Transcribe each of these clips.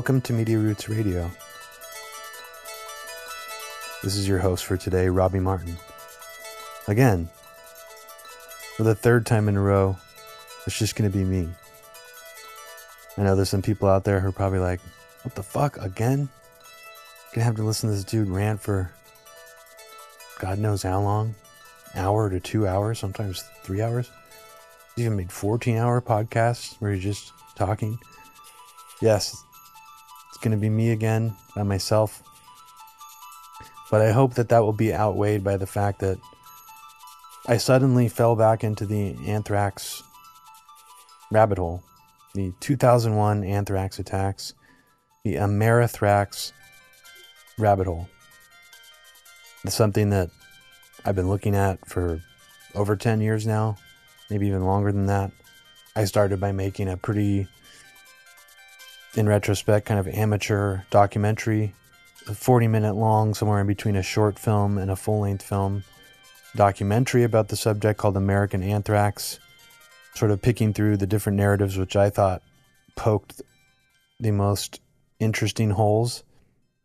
Welcome to Media Roots Radio. This is your host for today, Robbie Martin. Again, for the third time in a row, it's just going to be me. I know there's some people out there who are probably like, what the fuck, again? Gonna have to listen to this dude rant for God knows how long hour to two hours, sometimes three hours. He's even made 14 hour podcasts where he's just talking. Yes, going to be me again by myself. But I hope that that will be outweighed by the fact that I suddenly fell back into the anthrax rabbit hole. The 2001 anthrax attacks, the Amerithrax rabbit hole. It's something that I've been looking at for over 10 years now, maybe even longer than that. I started by making a pretty, in retrospect, kind of amateur documentary, 40 minute long, somewhere in between a short film and a full length film documentary about the subject called American Anthrax, sort of picking through the different narratives which I thought poked the most interesting holes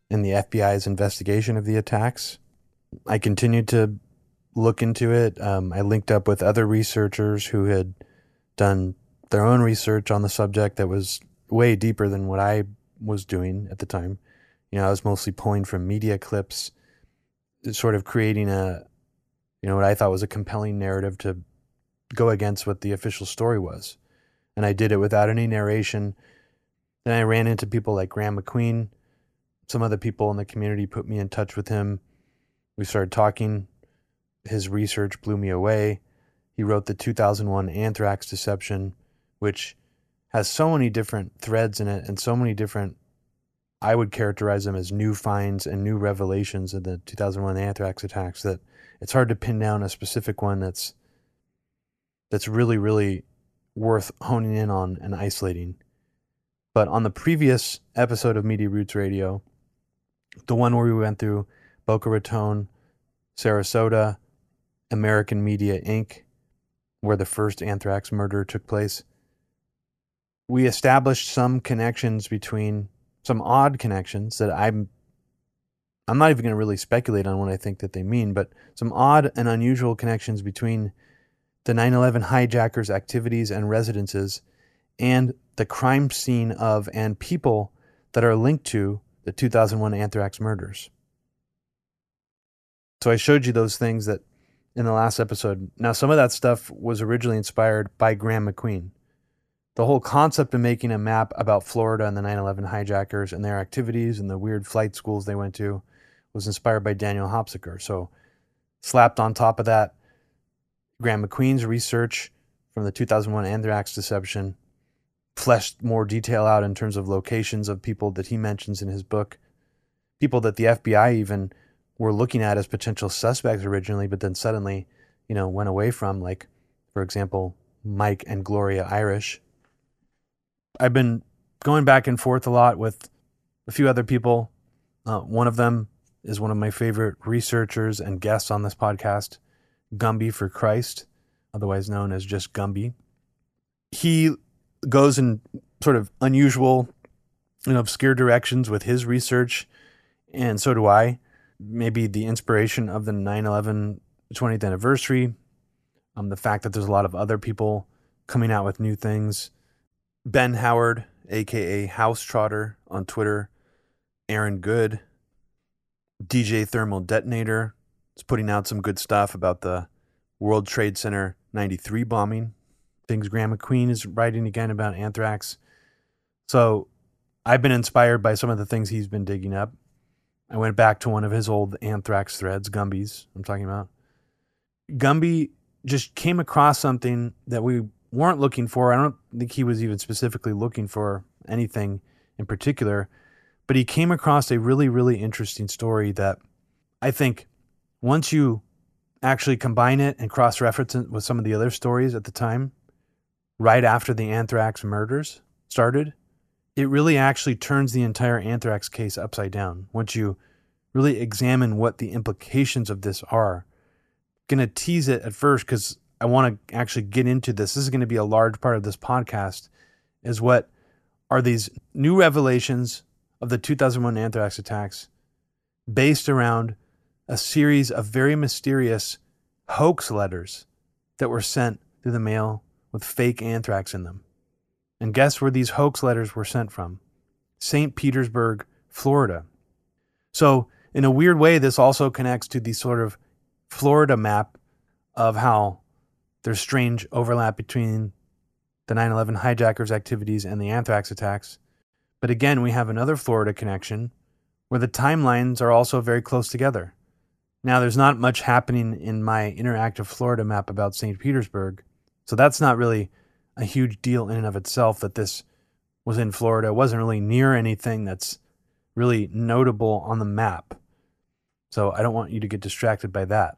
in the FBI's investigation of the attacks. I continued to look into it. Um, I linked up with other researchers who had done their own research on the subject that was way deeper than what I was doing at the time. You know, I was mostly pulling from media clips, sort of creating a, you know, what I thought was a compelling narrative to go against what the official story was. And I did it without any narration. Then I ran into people like Graeme MacQueen. Some other people in the community put me in touch with him. We started talking his research blew me away. He wrote the 2001 Anthrax Deception, which has so many different threads in it and so many different, I would characterize them as new finds and new revelations of the 2001 anthrax attacks that it's hard to pin down a specific one that's that's really really worth honing in on and isolating. But on the previous episode of Media Roots Radio, the one where we went through Boca Raton, Sarasota, American Media Inc., where the first anthrax murder took place, we established some connections between some odd connections that I'm I'm not even going to really speculate on what I think that they mean, but some odd and unusual connections between the 9/11 hijackers' activities and residences and the crime scene of and people that are linked to the 2001 anthrax murders. So I showed you those things that in the last episode. Now, some of that stuff was originally inspired by Graeme MacQueen. The whole concept of making a map about Florida and the 9 11 hijackers and their activities and the weird flight schools they went to was inspired by Daniel Hopsicker. So, slapped on top of that, Graeme MacQueen's research from the 2001 anthrax deception fleshed more detail out in terms of locations of people that he mentions in his book, people that the FBI even were looking at as potential suspects originally, but then suddenly, you know, went away from, like, for example, Mike and Gloria Irish. I've been going back and forth a lot with a few other people. Uh, one of them is one of my favorite researchers and guests on this podcast, Gumby for Christ, otherwise known as just Gumby. He goes in sort of unusual and obscure directions with his research, and so do I maybe the inspiration of the 9/11 20th anniversary, um, the fact that there's a lot of other people coming out with new things. Ben Howard, aka House Trotter, on Twitter, Aaron Good, DJ Thermal Detonator, is putting out some good stuff about the World Trade Center 93 bombing. Things Graeme MacQueen is writing again about anthrax. So I've been inspired by some of the things he's been digging up. I went back to one of his old anthrax threads, Gumby's, I'm talking about. Gumby just came across something that we weren't looking for. I don't think he was even specifically looking for anything in particular, but he came across a really, really interesting story that I think once you actually combine it and cross reference it with some of the other stories at the time, right after the anthrax murders started, it really actually turns the entire anthrax case upside down once you really examine what the implications of this are. To tease it at first because I want to actually get into this. This is going to be a large part of this podcast is what are these new revelations of the 2001 anthrax attacks based around a series of very mysterious hoax letters that were sent through the mail with fake anthrax in them. And guess where these hoax letters were sent from? St. Petersburg, Florida. So, in a weird way, this also connects to the sort of Florida map of how there's strange overlap between the 9 11 hijackers' activities and the anthrax attacks. But again, we have another Florida connection where the timelines are also very close together. Now, there's not much happening in my interactive Florida map about St. Petersburg, so that's not really a huge deal in and of itself that this was in Florida. It wasn't really near anything that's really notable on the map. So I don't want you to get distracted by that.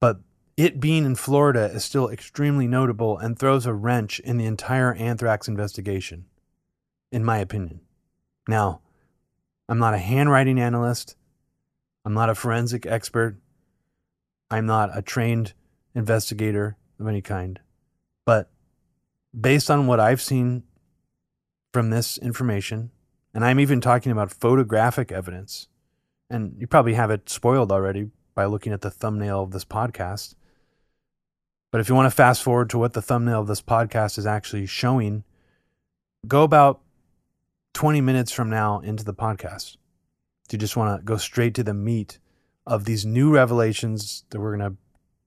But it being in Florida is still extremely notable and throws a wrench in the entire anthrax investigation, in my opinion. Now, I'm not a handwriting analyst, I'm not a forensic expert, I'm not a trained investigator of any kind. But based on what I've seen from this information, and I'm even talking about photographic evidence, and you probably have it spoiled already by looking at the thumbnail of this podcast. But if you want to fast forward to what the thumbnail of this podcast is actually showing, go about 20 minutes from now into the podcast. If you just want to go straight to the meat of these new revelations that we're going to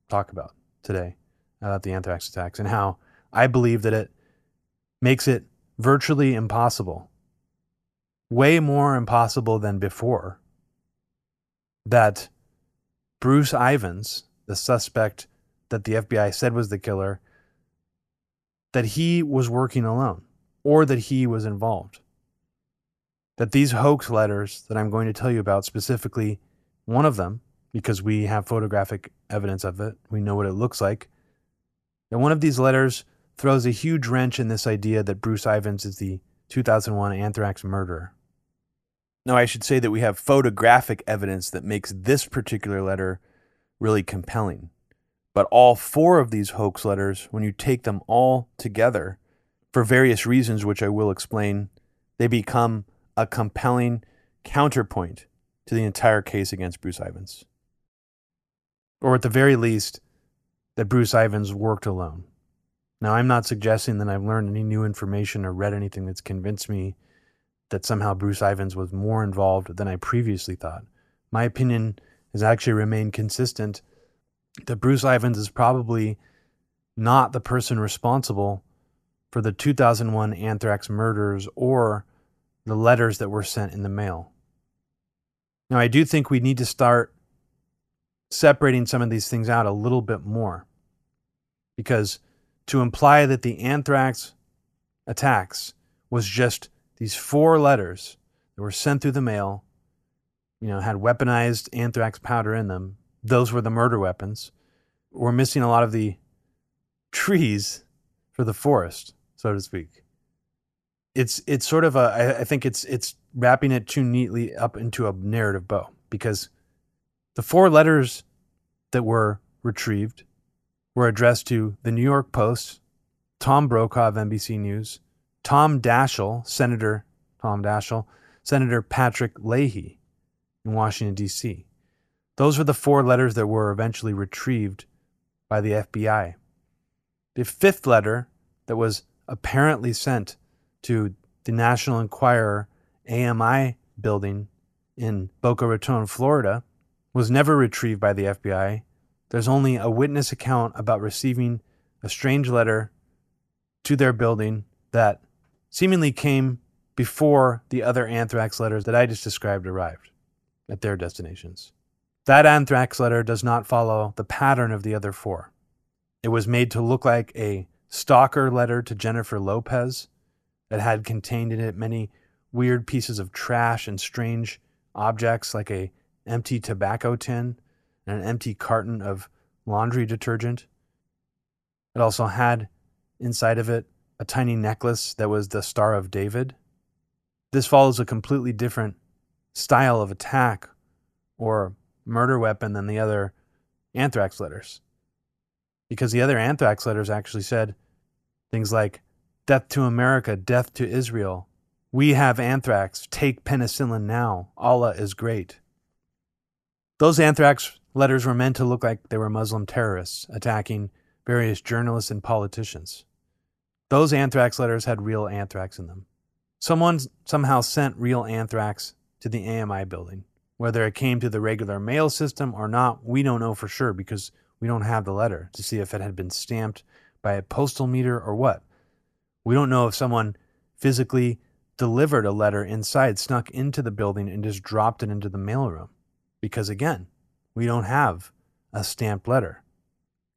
talk about today about the anthrax attacks and how I believe that it makes it virtually impossible, way more impossible than before, that Bruce Ivins, the suspect that the FBI said was the killer, that he was working alone or that he was involved. That these hoax letters that I'm going to tell you about, specifically one of them, because we have photographic evidence of it, we know what it looks like, that one of these letters throws a huge wrench in this idea that Bruce Ivins is the 2001 anthrax murderer. Now, I should say that we have photographic evidence that makes this particular letter really compelling. But all four of these hoax letters, when you take them all together, for various reasons, which I will explain, they become a compelling counterpoint to the entire case against Bruce Ivins. Or at the very least, that Bruce Ivins worked alone. Now, I'm not suggesting that I've learned any new information or read anything that's convinced me that somehow Bruce Ivins was more involved than I previously thought. My opinion has actually remained consistent that Bruce Ivins is probably not the person responsible for the 2001 anthrax murders or the letters that were sent in the mail. Now, I do think we need to start separating some of these things out a little bit more because to imply that the anthrax attacks was just these four letters that were sent through the mail, you know, had weaponized anthrax powder in them, those were the murder weapons. We're missing a lot of the trees for the forest, so to speak. It's it's sort of a I, I think it's it's wrapping it too neatly up into a narrative bow because the four letters that were retrieved were addressed to the New York Post, Tom Brokaw of NBC News, Tom Daschle, Senator Tom Daschle, Senator Patrick Leahy in Washington, D.C. Those were the four letters that were eventually retrieved by the FBI. The fifth letter that was apparently sent to the National Enquirer AMI building in Boca Raton, Florida, was never retrieved by the FBI. There's only a witness account about receiving a strange letter to their building that seemingly came before the other anthrax letters that I just described arrived at their destinations. That anthrax letter does not follow the pattern of the other four. It was made to look like a stalker letter to Jennifer Lopez that had contained in it many weird pieces of trash and strange objects like a empty tobacco tin and an empty carton of laundry detergent. It also had inside of it a tiny necklace that was the Star of David. This follows a completely different style of attack or murder weapon than the other anthrax letters. Because the other anthrax letters actually said things like, Death to America, death to Israel. We have anthrax, take penicillin now. Allah is great. Those anthrax letters were meant to look like they were Muslim terrorists attacking various journalists and politicians. Those anthrax letters had real anthrax in them. Someone somehow sent real anthrax to the AMI building. Whether it came to the regular mail system or not, we don't know for sure because we don't have the letter to see if it had been stamped by a postal meter or what. We don't know if someone physically delivered a letter inside, snuck into the building, and just dropped it into the mailroom. Because again, we don't have a stamped letter.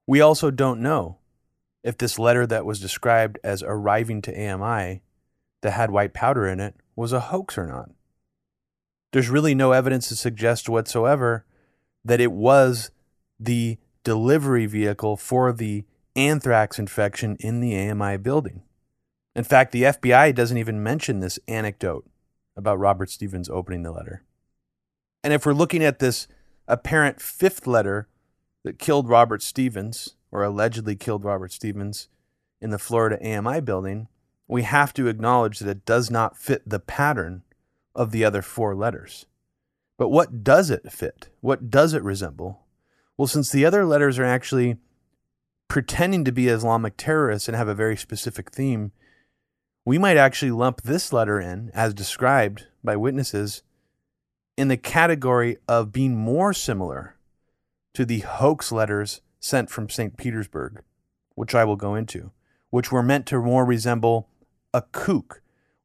We also don't know if this letter that was described as arriving to AMI that had white powder in it was a hoax or not. There's really no evidence to suggest whatsoever that it was the delivery vehicle for the anthrax infection in the AMI building. In fact, the FBI doesn't even mention this anecdote about Robert Stevens opening the letter. And if we're looking at this apparent fifth letter that killed Robert Stevens, or allegedly killed Robert Stevens, in the Florida AMI building, we have to acknowledge that it does not fit the pattern of the other four letters. But what does it fit? What does it resemble? Well, since the other letters are actually pretending to be Islamic terrorists and have a very specific theme, we might actually lump this letter in, as described by witnesses, in the category of being more similar to the hoax letters sent from St. Petersburg, which I will go into, which were meant to more resemble a kook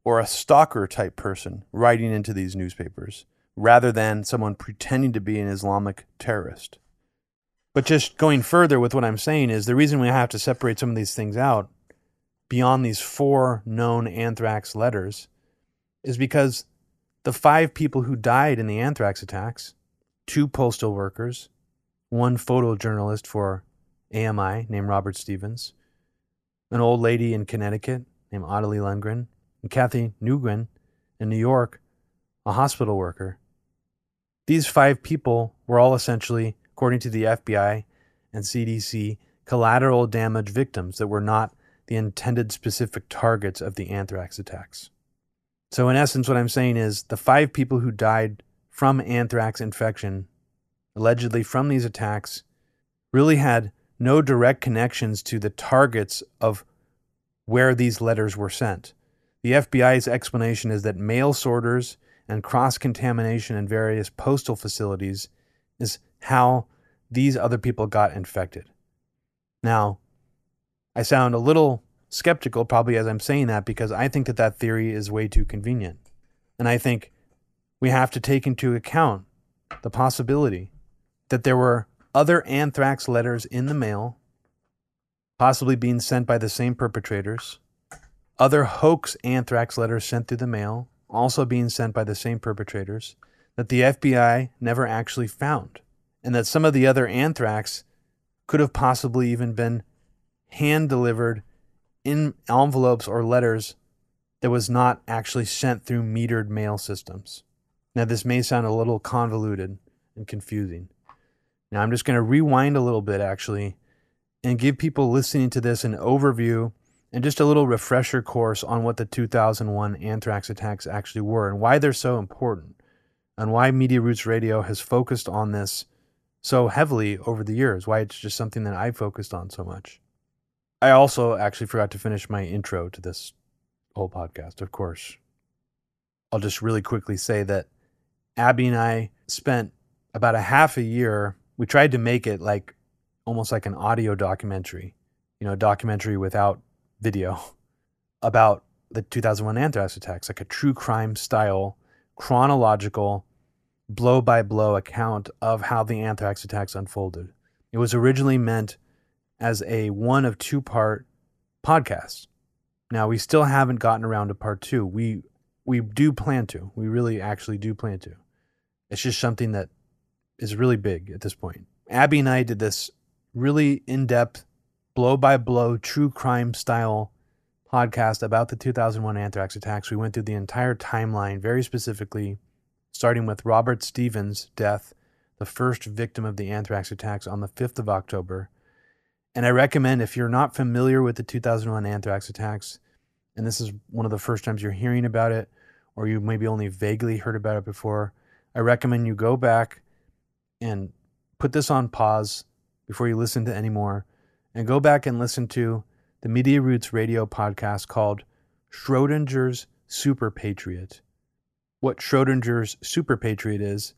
or a stalker type person writing into these newspapers rather than someone pretending to be an Islamic terrorist. But just going further with what I'm saying is the reason we have to separate some of these things out beyond these four known anthrax letters is because the five people who died in the anthrax attacks two postal workers, one photojournalist for AMI named Robert Stevens, an old lady in Connecticut named Ottilie Lundgren, and Kathy Newgren in New York, a hospital worker. These five people were all essentially, according to the FBI and CDC, collateral damage victims that were not the intended specific targets of the anthrax attacks. So, in essence, what I'm saying is the five people who died from anthrax infection, allegedly from these attacks, really had no direct connections to the targets of where these letters were sent. The FBI's explanation is that mail sorters and cross contamination in various postal facilities is how these other people got infected. Now, I sound a little skeptical probably as I'm saying that because I think that that theory is way too convenient. And I think we have to take into account the possibility that there were other anthrax letters in the mail, possibly being sent by the same perpetrators, other hoax anthrax letters sent through the mail, also being sent by the same perpetrators, that the FBI never actually found, and that some of the other anthrax could have possibly even been hand delivered in envelopes or letters that was not actually sent through metered mail systems. Now, this may sound a little convoluted and confusing, now, I'm just going to rewind a little bit actually and give people listening to this an overview and just a little refresher course on what the 2001 anthrax attacks actually were and why they're so important and why Media Roots Radio has focused on this so heavily over the years, why it's just something that I focused on so much. I also actually forgot to finish my intro to this whole podcast, of course. I'll just really quickly say that Abby and I spent about a half a year we tried to make it like almost like an audio documentary, you know, a documentary without video about the 2001 anthrax attacks, like a true crime style, chronological, blow by blow account of how the anthrax attacks unfolded. It was originally meant as a one of two part podcast. Now we still haven't gotten around to part two. We we do plan to. We really actually do plan to. It's just something that is really big at this point. Abby and I did this really in depth, blow by blow, true crime style podcast about the 2001 anthrax attacks. We went through the entire timeline very specifically, starting with Robert Stevens' death, the first victim of the anthrax attacks on the 5th of October. And I recommend, if you're not familiar with the 2001 anthrax attacks, and this is one of the first times you're hearing about it, or you maybe only vaguely heard about it before, I recommend you go back and put this on pause before you listen to any more and go back and listen to the Media Roots radio podcast called Schrodinger's Super Patriot. What Schrodinger's Super Patriot is,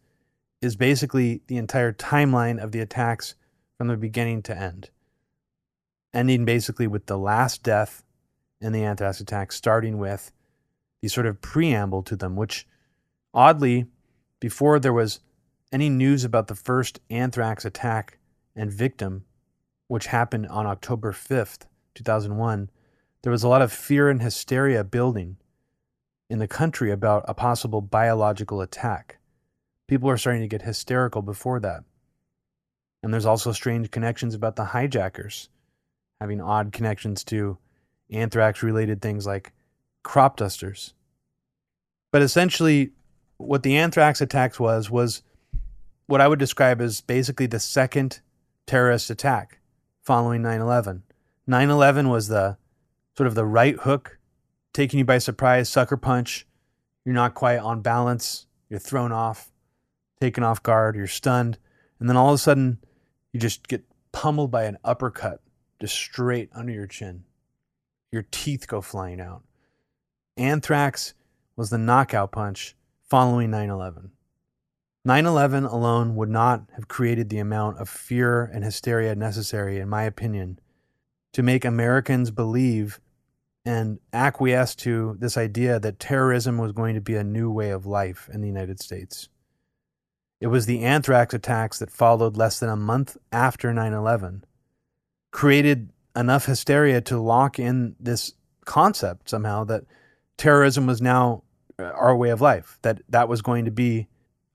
is basically the entire timeline of the attacks from the beginning to end, ending basically with the last death in the anthrax attack, starting with the sort of preamble to them, which oddly, before there was any news about the first anthrax attack and victim, which happened on October 5th, 2001, there was a lot of fear and hysteria building in the country about a possible biological attack. People are starting to get hysterical before that. And there's also strange connections about the hijackers having odd connections to anthrax related things like crop dusters. But essentially, what the anthrax attacks was, was what I would describe as basically the second terrorist attack following 9 11. 9 11 was the sort of the right hook, taking you by surprise, sucker punch. You're not quite on balance. You're thrown off, taken off guard. You're stunned. And then all of a sudden, you just get pummeled by an uppercut just straight under your chin. Your teeth go flying out. Anthrax was the knockout punch following 9 11. 9 11 alone would not have created the amount of fear and hysteria necessary, in my opinion, to make Americans believe and acquiesce to this idea that terrorism was going to be a new way of life in the United States. It was the anthrax attacks that followed less than a month after 9 11, created enough hysteria to lock in this concept somehow that terrorism was now uh, our way of life, that that was going to be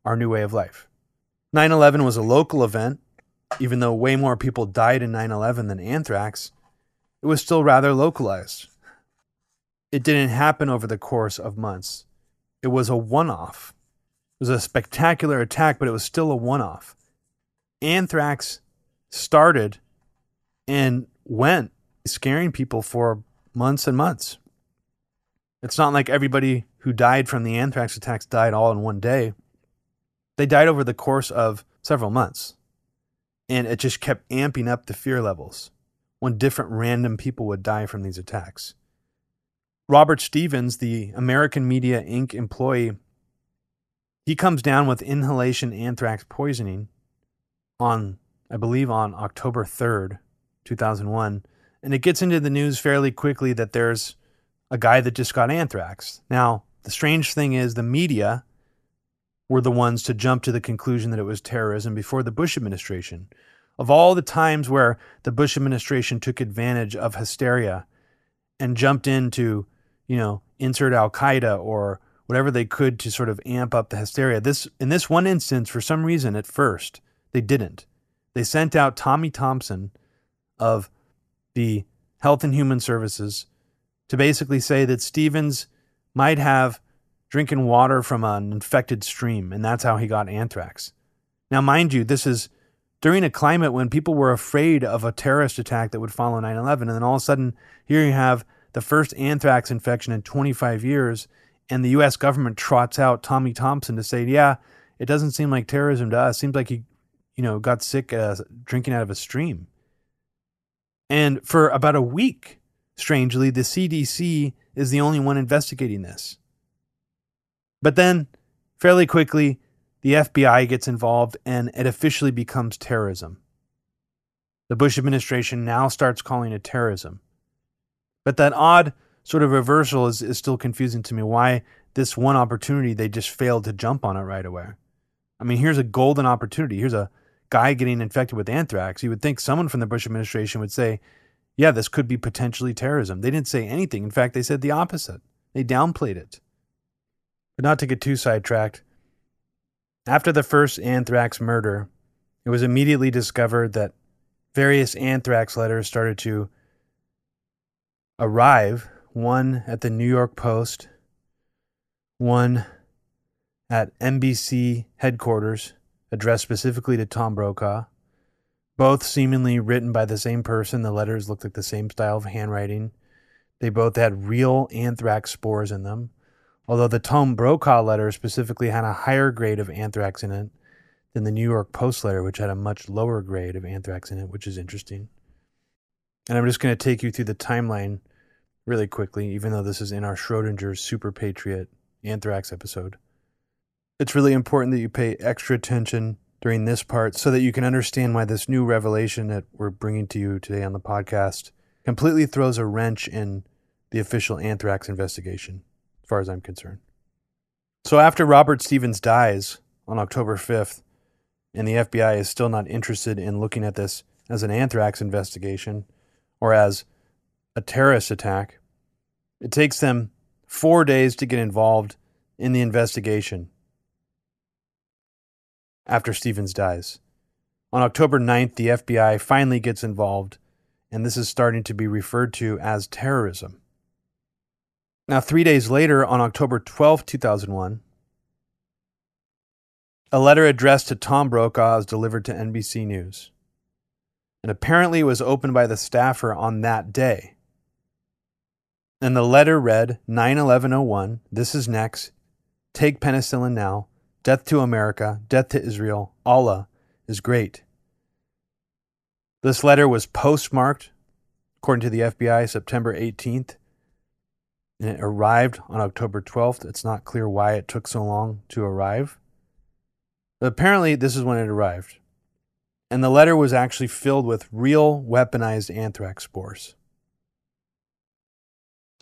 our new way of life. 9 11 was a local event, even though way more people died in 9 11 than anthrax, it was still rather localized it didn't happen over the course of months. It was a one off. It was a spectacular attack, but it was still a one off. Anthrax started and went, scaring people for months and months. It's not like everybody who died from the anthrax attacks died all in one day. They died over the course of several months. And it just kept amping up the fear levels when different random people would die from these attacks. Robert Stevens, the American Media Inc. employee, he comes down with inhalation anthrax poisoning on, I believe, on October 3rd, 2001. And it gets into the news fairly quickly that there's a guy that just got anthrax. Now, the strange thing is the media were the ones to jump to the conclusion that it was terrorism before the Bush administration. Of all the times where the Bush administration took advantage of hysteria and jumped into you know, insert Al Qaeda or whatever they could to sort of amp up the hysteria. This in this one instance, for some reason, at first they didn't. They sent out Tommy Thompson of the Health and Human Services to basically say that Stevens might have drinking water from an infected stream, and that's how he got anthrax. Now, mind you, this is during a climate when people were afraid of a terrorist attack that would follow 9 11. And then all of a sudden, here you have the first anthrax infection in 25 years, and the U.S. government trots out Tommy Thompson to say, "Yeah, it doesn't seem like terrorism to us. Seems like he, you know, got sick uh, drinking out of a stream." And for about a week, strangely, the CDC is the only one investigating this. But then, fairly quickly, the FBI gets involved and it officially becomes terrorism. The Bush administration now starts calling it terrorism. But that odd sort of reversal is, is still confusing to me. Why this one opportunity they just failed to jump on it right away? I mean, here's a golden opportunity. Here's a guy getting infected with anthrax. You would think someone from the Bush administration would say, yeah, this could be potentially terrorism. They didn't say anything. In fact, they said the opposite. They downplayed it. But not to get too sidetracked, after the first anthrax murder, it was immediately discovered that various anthrax letters started to arrive one at the New York Post, one at NBC headquarters, addressed specifically to Tom Brokaw, both seemingly written by the same person. The letters looked like the same style of handwriting. They both had real anthrax spores in them, although the Tom Brokaw letter specifically had a higher grade of anthrax in it than the New York Post letter, which had a much lower grade of anthrax in it, which is interesting. And I'm just going to take you through the timeline really quickly, even though this is in our Schrodinger's Super Patriot anthrax episode. It's really important that you pay extra attention during this part so that you can understand why this new revelation that we're bringing to you today on the podcast completely throws a wrench in the official anthrax investigation, as far as I'm concerned. So, after Robert Stevens dies on October 5th, and the FBI is still not interested in looking at this as an anthrax investigation or as a terrorist attack, it takes them four days to get involved in the investigation after Stevens dies. On October 9th, the FBI finally gets involved, and this is starting to be referred to as terrorism. Now, three days later, on October 12, 2001, a letter addressed to Tom Brokaw is delivered to NBC News. And apparently it was opened by the staffer on that day. And the letter read 91101, this is next. Take penicillin now. Death to America, death to Israel. Allah is great. This letter was postmarked, according to the FBI, September 18th, and it arrived on October 12th. It's not clear why it took so long to arrive. But apparently, this is when it arrived. And the letter was actually filled with real weaponized anthrax spores.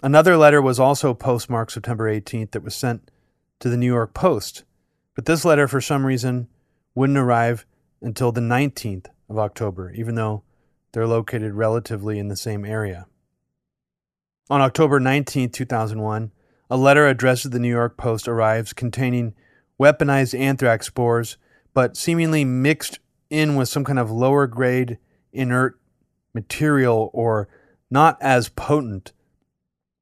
Another letter was also postmarked September 18th that was sent to the New York Post. But this letter, for some reason, wouldn't arrive until the 19th of October, even though they're located relatively in the same area. On October 19, 2001, a letter addressed to the New York Post arrives containing weaponized anthrax spores, but seemingly mixed in with some kind of lower grade inert material or not as potent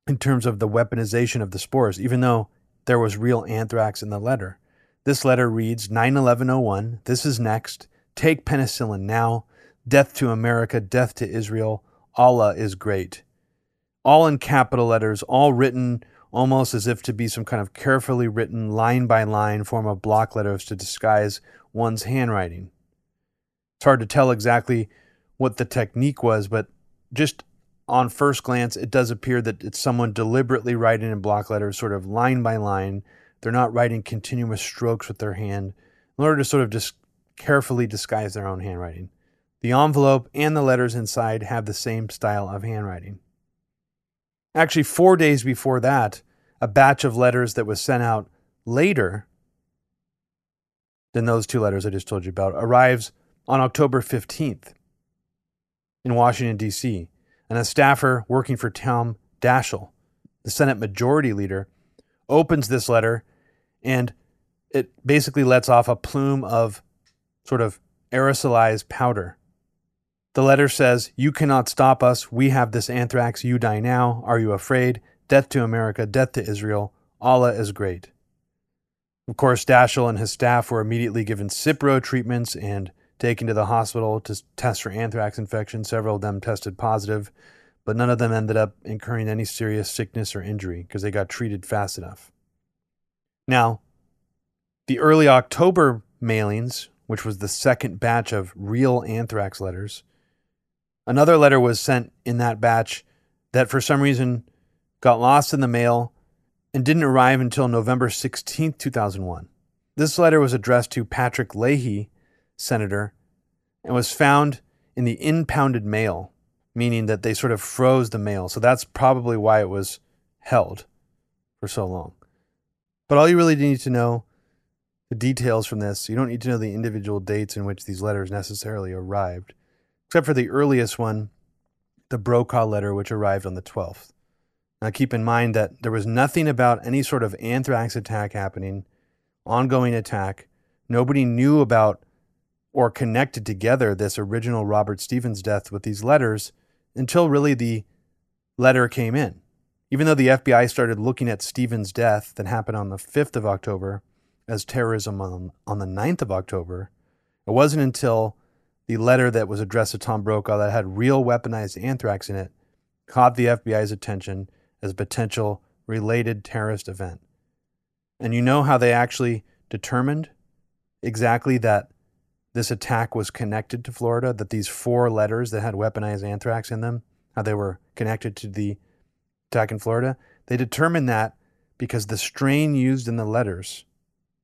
in terms of the weaponization of the spores, even though there was real anthrax in the letter. This letter reads 91101. This is next. Take penicillin now. Death to America, death to Israel. Allah is great. All in capital letters, all written almost as if to be some kind of carefully written line by line form of block letters to disguise one's handwriting. It's hard to tell exactly what the technique was, but just on first glance, it does appear that it's someone deliberately writing in block letters, sort of line by line. They're not writing continuous strokes with their hand in order to sort of just carefully disguise their own handwriting. The envelope and the letters inside have the same style of handwriting. Actually, four days before that, a batch of letters that was sent out later than those two letters I just told you about arrives on October 15th in Washington, D.C. And a staffer working for Tom Daschle, the Senate Majority Leader, opens this letter and it basically lets off a plume of sort of aerosolized powder the letter says, You cannot stop us. We have this anthrax. You die now. Are you afraid? Death to America. Death to Israel. Allah is great. Of course, Daschle and his staff were immediately given Cipro treatments and taken to the hospital to test for anthrax infection. Several of them tested positive, but none of them ended up incurring any serious sickness or injury because they got treated fast enough. Now, the early October mailings, which was the second batch of real anthrax letters, Another letter was sent in that batch that for some reason got lost in the mail and didn't arrive until November 16, 2001. This letter was addressed to Patrick Leahy, Senator, and was found in the impounded mail, meaning that they sort of froze the mail. So that's probably why it was held for so long. But all you really need to know the details from this. You don't need to know the individual dates in which these letters necessarily arrived except for the earliest one, the Brokaw letter, which arrived on the 12th. Now, keep in mind that there was nothing about any sort of anthrax attack happening, ongoing attack. Nobody knew about or connected together this original Robert Stevens death with these letters until really the letter came in. Even though the FBI started looking at Stevens' death that happened on the 5th of October as terrorism on, on the 9th of October, it wasn't until the letter that was addressed to Tom Brokaw that had real weaponized anthrax in it caught the FBI's attention as a potential related terrorist event. And you know how they actually determined exactly that this attack was connected to Florida, that these four letters that had weaponized anthrax in them, how they were connected to the attack in Florida? They determined that because the strain used in the letters,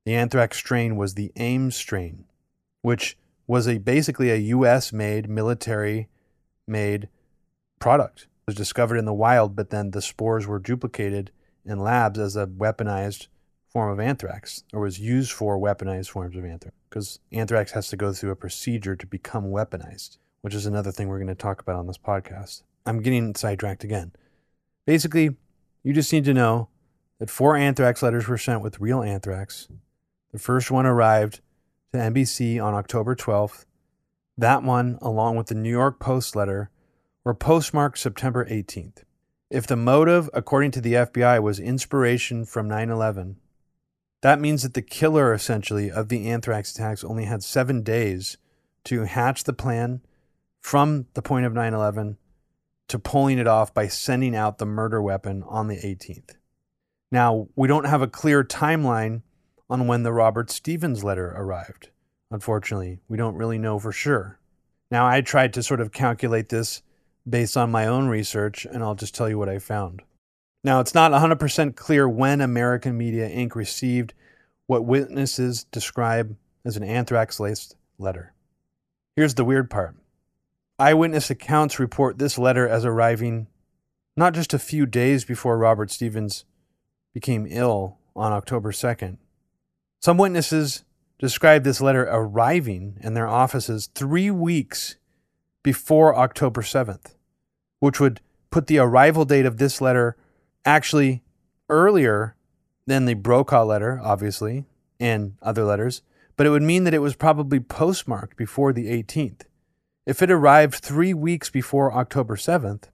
the anthrax strain was the Ames strain, which was a basically a US made military made product. It was discovered in the wild, but then the spores were duplicated in labs as a weaponized form of anthrax or was used for weaponized forms of anthrax because anthrax has to go through a procedure to become weaponized, which is another thing we're going to talk about on this podcast. I'm getting sidetracked again. Basically, you just need to know that four anthrax letters were sent with real anthrax. The first one arrived to NBC on October 12th. That one, along with the New York Post letter, were postmarked September 18th. If the motive, according to the FBI, was inspiration from 9 11, that means that the killer, essentially, of the anthrax attacks only had seven days to hatch the plan from the point of 9 11 to pulling it off by sending out the murder weapon on the 18th. Now, we don't have a clear timeline on when the Robert Stevens letter arrived. Unfortunately, we don't really know for sure. Now, I tried to sort of calculate this based on my own research, and I'll just tell you what I found. Now, it's not 100% clear when American Media Inc. received what witnesses describe as an anthrax laced letter. Here's the weird part eyewitness accounts report this letter as arriving not just a few days before Robert Stevens became ill on October 2nd. Some witnesses describe this letter arriving in their offices three weeks before October 7th, which would put the arrival date of this letter actually earlier than the Brokaw letter, obviously, and other letters, but it would mean that it was probably postmarked before the 18th. If it arrived three weeks before October 7th,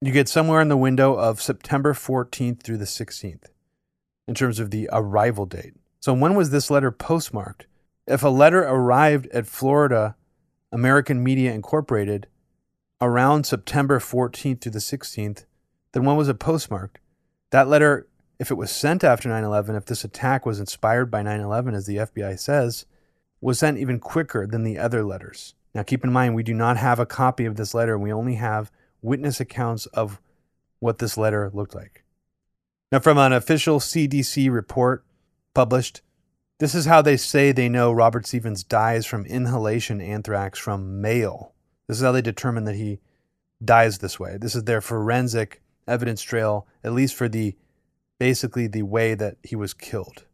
you get somewhere in the window of September 14th through the 16th in terms of the arrival date. So, when was this letter postmarked? If a letter arrived at Florida American Media Incorporated around September 14th through the 16th, then when was it postmarked? That letter, if it was sent after 9 11, if this attack was inspired by 9 11, as the FBI says, was sent even quicker than the other letters. Now, keep in mind, we do not have a copy of this letter. We only have witness accounts of what this letter looked like. Now, from an official CDC report published, this is how they say they know Robert Stevens dies from inhalation anthrax from mail. This is how they determine that he dies this way. This is their forensic evidence trail, at least for the basically the way that he was killed.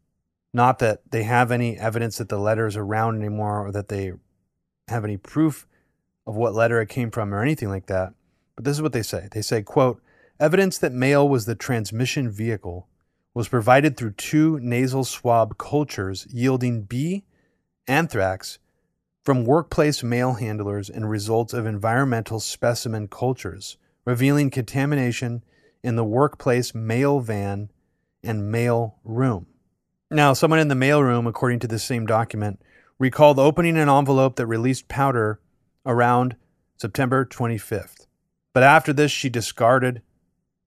Not that they have any evidence that the letter is around anymore or that they have any proof of what letter it came from or anything like that. But this is what they say. They say, quote, evidence that mail was the transmission vehicle was provided through two nasal swab cultures yielding B anthrax from workplace mail handlers and results of environmental specimen cultures revealing contamination in the workplace mail van and mail room. Now, someone in the mail room, according to this same document, recalled opening an envelope that released powder around September 25th. But after this, she discarded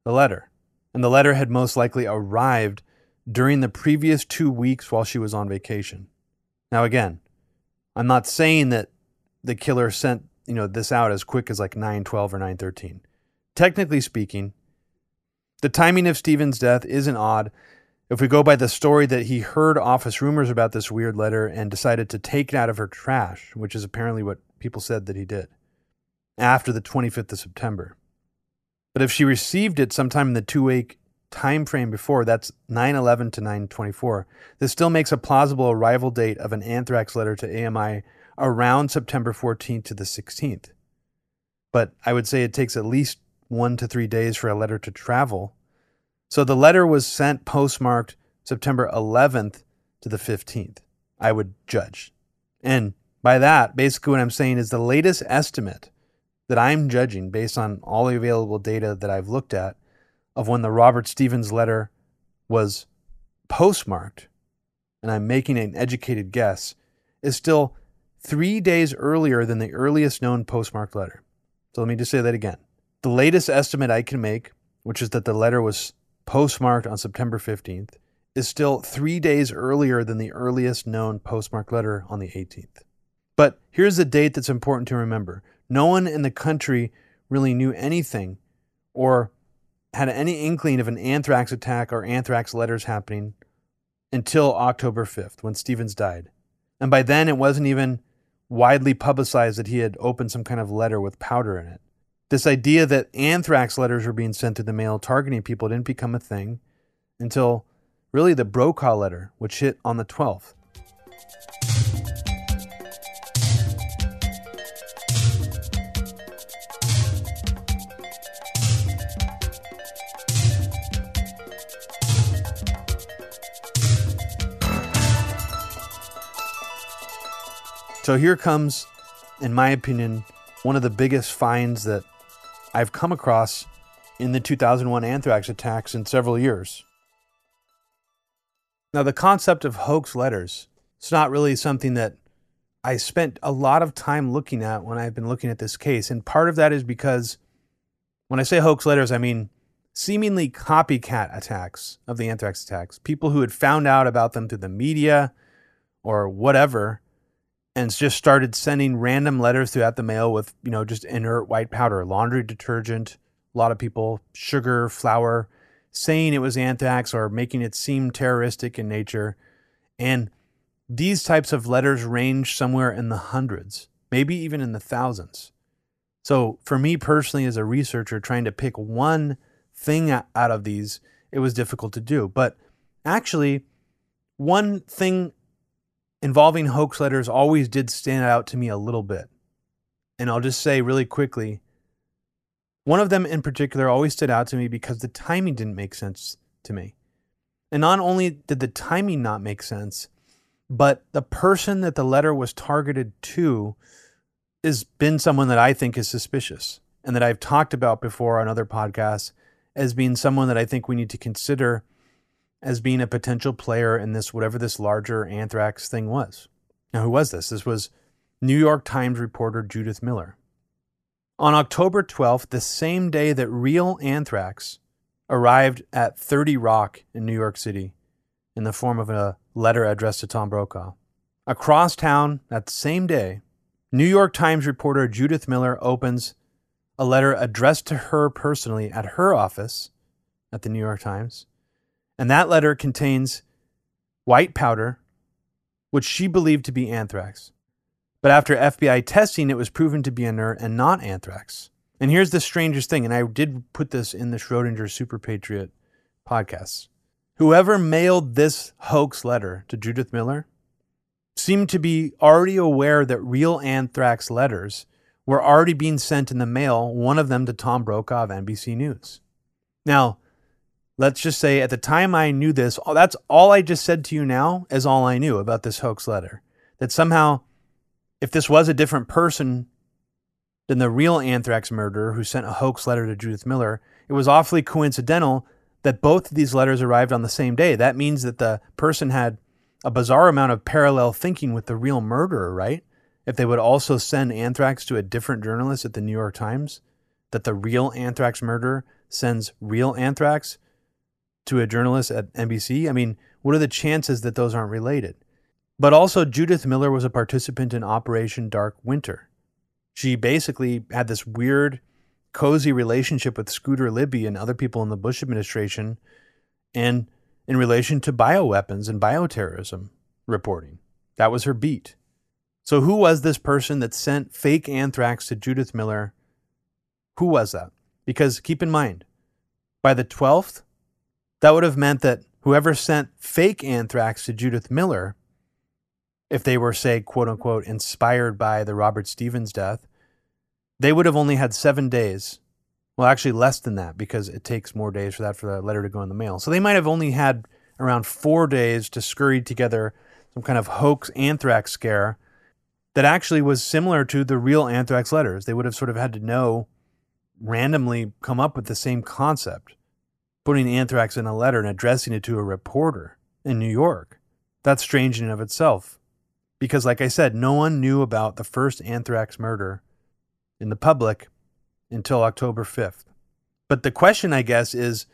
the letter, and the letter had most likely arrived during the previous two weeks while she was on vacation. Now, again, I'm not saying that the killer sent you know this out as quick as like 912 or 913 technically speaking, the timing of Stevens' death isn't odd. If we go by the story that he heard office rumors about this weird letter and decided to take it out of her trash, which is apparently what people said that he did, after the 25th of September. But if she received it sometime in the two week time frame before, that's 9 11 to 9 24, this still makes a plausible arrival date of an anthrax letter to AMI around September 14th to the 16th. But I would say it takes at least one to three days for a letter to travel. So the letter was sent postmarked September 11th to the 15th, I would judge. And by that, basically what I'm saying is the latest estimate that I'm judging based on all the available data that I've looked at of when the Robert Stevens letter was postmarked, and I'm making an educated guess, is still three days earlier than the earliest known postmarked letter. So let me just say that again The latest estimate I can make, which is that the letter was postmarked on September 15th, is still three days earlier than the earliest known postmarked letter on the 18th. But here's the date that's important to remember no one in the country really knew anything or had any inkling of an anthrax attack or anthrax letters happening until October 5th when Stevens died. And by then, it wasn't even widely publicized that he had opened some kind of letter with powder in it. This idea that anthrax letters were being sent to the mail targeting people didn't become a thing until really the Brokaw letter, which hit on the 12th. So here comes, in my opinion, one of the biggest finds that I've come across in the 2001 anthrax attacks in several years. Now, the concept of hoax letters, it's not really something that I spent a lot of time looking at when I've been looking at this case. And part of that is because when I say hoax letters, I mean seemingly copycat attacks of the anthrax attacks, people who had found out about them through the media or whatever and just started sending random letters throughout the mail with, you know, just inert white powder, laundry detergent, a lot of people, sugar, flour, saying it was anthrax or making it seem terroristic in nature. And these types of letters range somewhere in the hundreds, maybe even in the thousands. So, for me personally, as a researcher, trying to pick one thing out of these, it was difficult to do. But actually, one thing involving hoax letters always did stand out to me a little bit. And I'll just say really quickly one of them in particular always stood out to me because the timing didn't make sense to me. And not only did the timing not make sense, but the person that the letter was targeted to has been someone that I think is suspicious and that I've talked about before on other podcasts as being someone that I think we need to consider as being a potential player in this, whatever this larger anthrax thing was. Now, who was this? This was New York Times reporter Judith Miller. On October 12th, the same day that real anthrax arrived at 30 Rock in New York City in the form of a letter addressed to Tom Brokaw, across town that same day, New York Times reporter Judith Miller opens a letter addressed to her personally at her office at the New York Times and that letter contains white powder, which she believed to be anthrax. But after FBI testing, it was proven to be inert and not anthrax. And here's the strangest thing, and I did put this in the Schrodinger Super Patriot podcast. Whoever mailed this hoax letter to Judith Miller seemed to be already aware that real anthrax letters were already being sent in the mail, one of them to Tom Brokaw of NBC News. Now, let's just say at the time I knew this, that's all I just said to you now is all I knew about this hoax letter. That somehow, if this was a different person than the real anthrax murderer who sent a hoax letter to Judith Miller, it was awfully coincidental that both of these letters arrived on the same day. That means that the person had a bizarre amount of parallel thinking with the real murderer, right? If they would also send anthrax to a different journalist at the New York Times, that the real anthrax murderer sends real anthrax to a journalist at NBC? I mean, what are the chances that those aren't related? But also, Judith Miller was a participant in Operation Dark Winter. She basically had this weird, cozy relationship with Scooter Libby and other people in the Bush administration, and in relation to bioweapons and bioterrorism reporting. That was her beat. So, who was this person that sent fake anthrax to Judith Miller? Who was that? Because keep in mind, by the 12th, that would have meant that whoever sent fake anthrax to Judith Miller, if they were, say, quote unquote, inspired by the Robert Stevens death, they would have only had seven days. Well, actually, less than that because it takes more days for that for the letter to go in the mail. So they might have only had around four days to scurry together some kind of hoax anthrax scare that actually was similar to the real anthrax letters. They would have sort of had to know, randomly come up with the same concept putting anthrax in a letter and addressing it to a reporter in New York. That's strange in and of itself. Because, like I said, no one knew about the first anthrax murder in the public until October 5th. But the question, I guess, is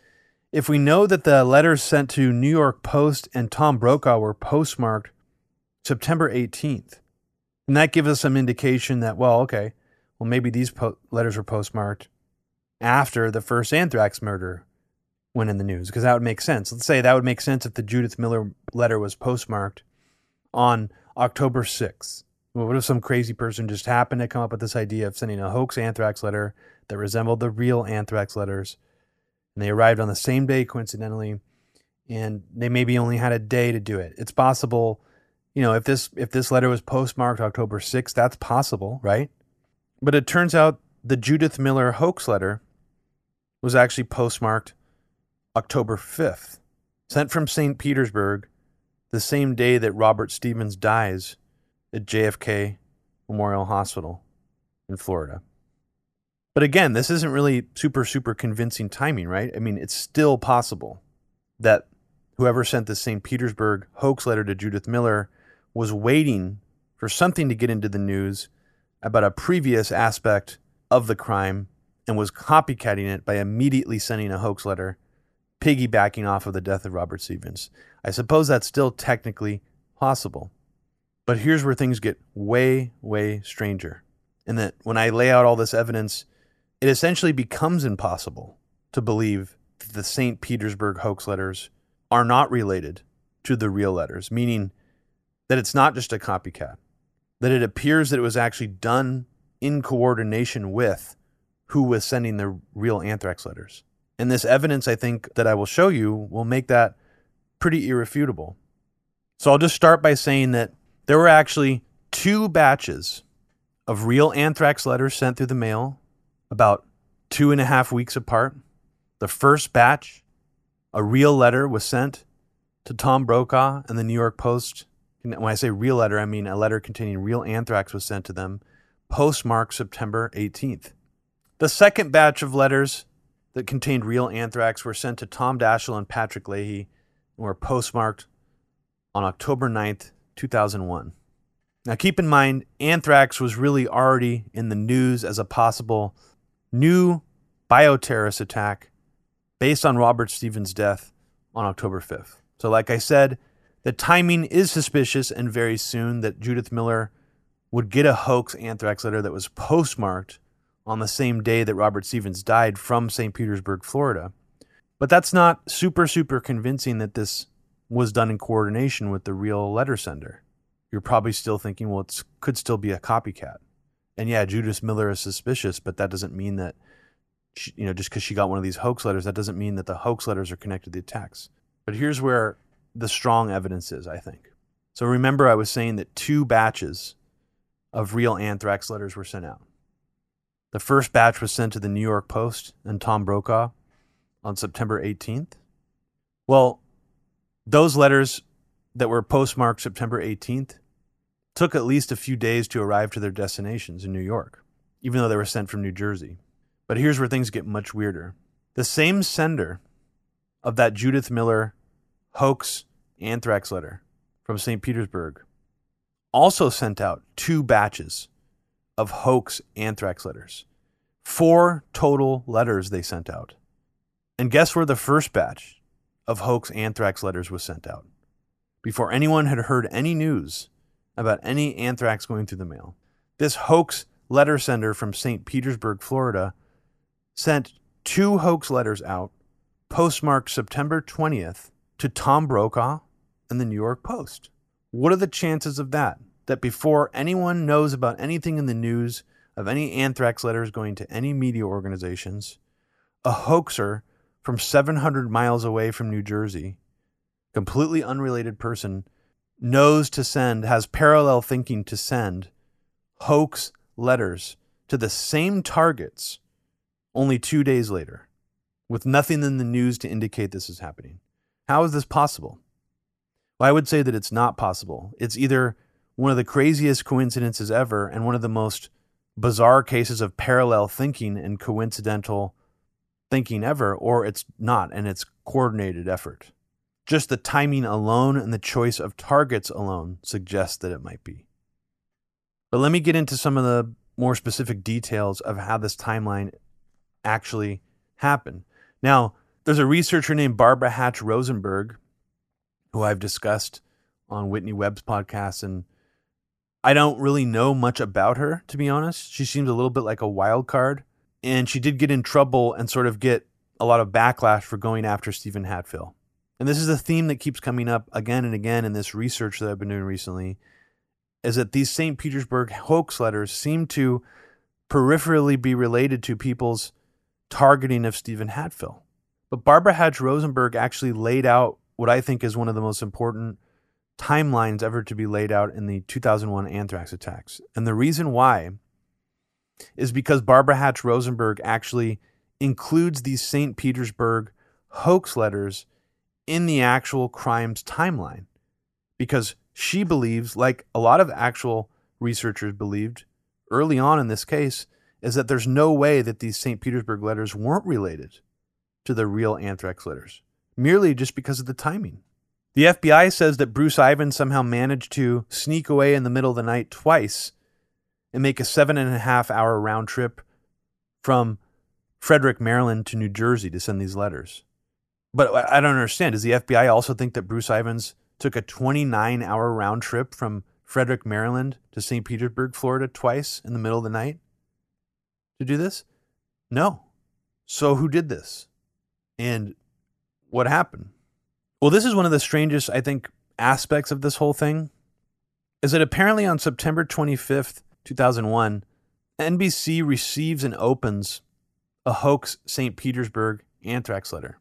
if we know that the letters sent to New York Post and Tom Brokaw were postmarked September 18th, and that gives us some indication that, well, okay, well, maybe these po- letters were postmarked after the first anthrax murder went in the news, because that would make sense. Let's say that would make sense if the Judith Miller letter was postmarked on October 6th. Well, what if some crazy person just happened to come up with this idea of sending a hoax anthrax letter that resembled the real anthrax letters? And they arrived on the same day, coincidentally, and they maybe only had a day to do it. It's possible, you know, if this if this letter was postmarked October 6th, that's possible, right? But it turns out the Judith Miller hoax letter was actually postmarked October 5th, sent from St. Petersburg the same day that Robert Stevens dies at JFK Memorial Hospital in Florida. But again, this isn't really super, super convincing timing, right? I mean, it's still possible that whoever sent the St. Petersburg hoax letter to Judith Miller was waiting for something to get into the news about a previous aspect of the crime and was copycatting it by immediately sending a hoax letter, piggybacking off of the death of Robert Stevens. I suppose that's still technically possible. But here's where things get way, way stranger. And that when I lay out all this evidence, it essentially becomes impossible to believe that the St. Petersburg hoax letters are not related to the real letters, meaning that it's not just a copycat, that it appears that it was actually done in coordination with who was sending the real anthrax letters. And this evidence, I think, that I will show you will make that pretty irrefutable. So I'll just start by saying that there were actually two batches of real anthrax letters sent through the mail about two and a half weeks apart. The first batch, a real letter, was sent to Tom Brokaw and the New York Post. When I say real letter, I mean a letter containing real anthrax was sent to them, postmarked September 18th. The second batch of letters that contained real anthrax were sent to Tom Daschle and Patrick Leahy and were postmarked on October 9th, 2001. Now, keep in mind, anthrax was really already in the news as a possible new bioterrorist attack based on Robert Stevens' death on October 5th. So, like I said, the timing is suspicious and very soon that Judith Miller would get a hoax anthrax letter that was postmarked on the same day that Robert Stevens died from St. Petersburg, Florida. But that's not super, super convincing that this was done in coordination with the real letter sender. You're probably still thinking, well, it could still be a copycat. And yeah, Judith Miller is suspicious, but that doesn't mean that, she, you know, just because she got one of these hoax letters, that doesn't mean that the hoax letters are connected to the attacks. But here's where the strong evidence is, I think. So remember, I was saying that two batches of real anthrax letters were sent out. The first batch was sent to the New York Post and Tom Brokaw on September 18th. Well, those letters that were postmarked September 18th took at least a few days to arrive to their destinations in New York, even though they were sent from New Jersey. But here's where things get much weirder. The same sender of that Judith Miller hoax anthrax letter from St. Petersburg also sent out two batches of hoax anthrax letters. Four total letters they sent out. And guess where the first batch of hoax anthrax letters was sent out before anyone had heard any news about any anthrax going through the mail. This hoax letter sender from St. Petersburg, Florida, sent two hoax letters out postmarked September 20th to Tom Brokaw and the New York Post. What are the chances of that? That before anyone knows about anything in the news of any anthrax letters going to any media organizations, a hoaxer from 700 miles away from New Jersey, completely unrelated person, knows to send, has parallel thinking to send hoax letters to the same targets only two days later, with nothing in the news to indicate this is happening. How is this possible? Well, I would say that it's not possible. It's either one of the craziest coincidences ever and one of the most bizarre cases of parallel thinking and coincidental thinking ever, or it's not, and it's coordinated effort. Just the timing alone and the choice of targets alone suggests that it might be. But let me get into some of the more specific details of how this timeline actually happened. Now, there's a researcher named Barbara Hatch Rosenberg, who I've discussed on Whitney Webb's podcast, and I don't really know much about her, to be honest. She seems a little bit like a wild card, and she did get in trouble and sort of get a lot of backlash for going after Steven Hatfill. And this is a theme that keeps coming up again and again in this research that I've been doing recently is that these St. Petersburg hoax letters seem to peripherally be related to people's targeting of Steven Hatfill. But Barbara Hatch Rosenberg actually laid out what I think is one of the most important timelines ever to be laid out in the 2001 anthrax attacks. And the reason why is because Barbara Hatch Rosenberg actually includes these St. Petersburg hoax letters in the actual crimes timeline because she believes, like a lot of actual researchers believed early on in this case, is that there's no way that these St. Petersburg letters weren't related to the real anthrax letters, merely just because of the timing. The FBI says that Bruce Ivins somehow managed to sneak away in the middle of the night twice and make a seven and a half hour round trip from Frederick, Maryland to New Jersey to send these letters. But I don't understand. Does the FBI also think that Bruce Ivins took a 29 hour round trip from Frederick, Maryland to St. Petersburg, Florida twice in the middle of the night to do this? No. So who did this? And what happened? Well, this is one of the strangest, I think, aspects of this whole thing is that apparently on September 25th, 2001, NBC receives and opens a hoax St. Petersburg anthrax letter.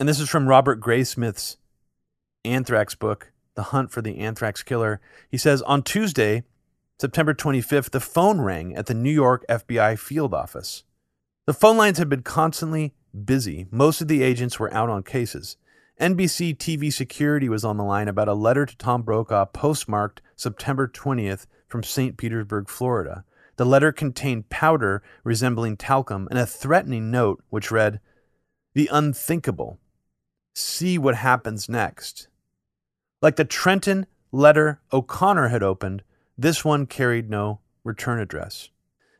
And this is from Robert Graysmith's anthrax book, The Hunt for the Anthrax Killer. He says On Tuesday, September 25th, the phone rang at the New York FBI field office. The phone lines had been constantly busy. Most of the agents were out on cases. NBC TV security was on the line about a letter to Tom Brokaw postmarked September 20th from St. Petersburg, Florida. The letter contained powder resembling talcum and a threatening note which read, The unthinkable see what happens next. Like the Trenton letter O'Connor had opened, this one carried no return address.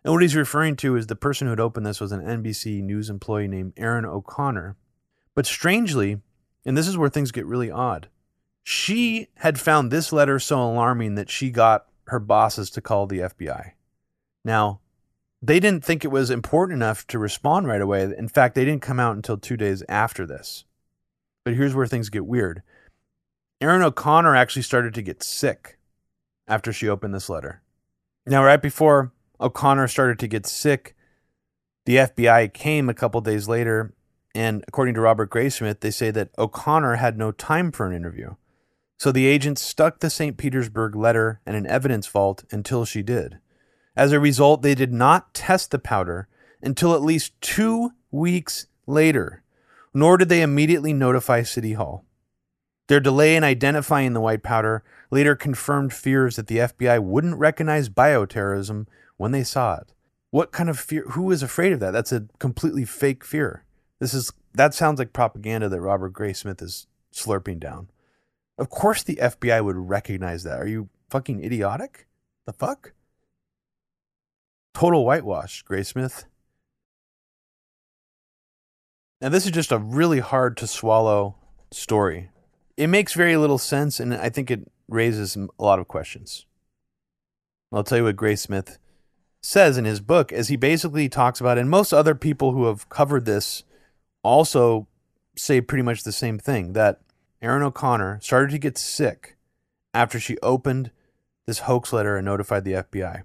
And what he's referring to is the person who had opened this was an NBC News employee named Erin O'Connor. But strangely, and this is where things get really odd, she hmm. had found this letter so alarming that she got her bosses to call the FBI. Now, they didn't think it was important enough to respond right away. In fact, they didn't come out until two days after this. But here's where things get weird. Erin O'Connor actually started to get sick after she opened this letter. Now, right before O'Connor started to get sick, the FBI came a couple days later, and according to Robert Graysmith, they say that O'Connor had no time for an interview. So the agents stuck the St. Petersburg letter in an evidence vault until she did. As a result, they did not test the powder until at least two weeks later nor did they immediately notify City Hall. Their delay in identifying the white powder later confirmed fears that the FBI wouldn't recognize bioterrorism when they saw it. What kind of fear? Who is afraid of that? That's a completely fake fear. This is that sounds like propaganda that Robert Graysmith is slurping down. Of course, the FBI would recognize that. Are you fucking idiotic? The fuck? Total whitewash, Graysmith. Now, this is just a really hard to swallow story. It makes very little sense, and I think it raises a lot of questions. I'll tell you what Gray Smith says in his book, as he basically talks about, and most other people who have covered this also say pretty much the same thing that Erin O'Connor started to get sick after she opened this hoax letter and notified the FBI.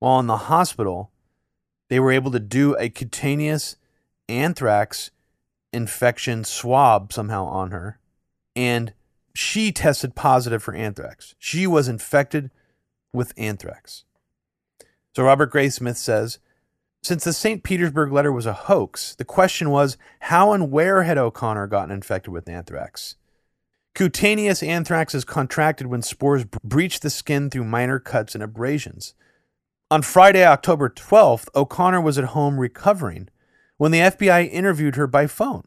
While in the hospital, they were able to do a cutaneous anthrax infection swab somehow on her, and she tested positive for anthrax. She was infected with anthrax. So Robert Graysmith says, since the St. Petersburg letter was a hoax, the question was how and where had O'Connor gotten infected with anthrax? Cutaneous anthrax is contracted when spores breach the skin through minor cuts and abrasions. On Friday, October 12th, O'Connor was at home recovering when the FBI interviewed her by phone.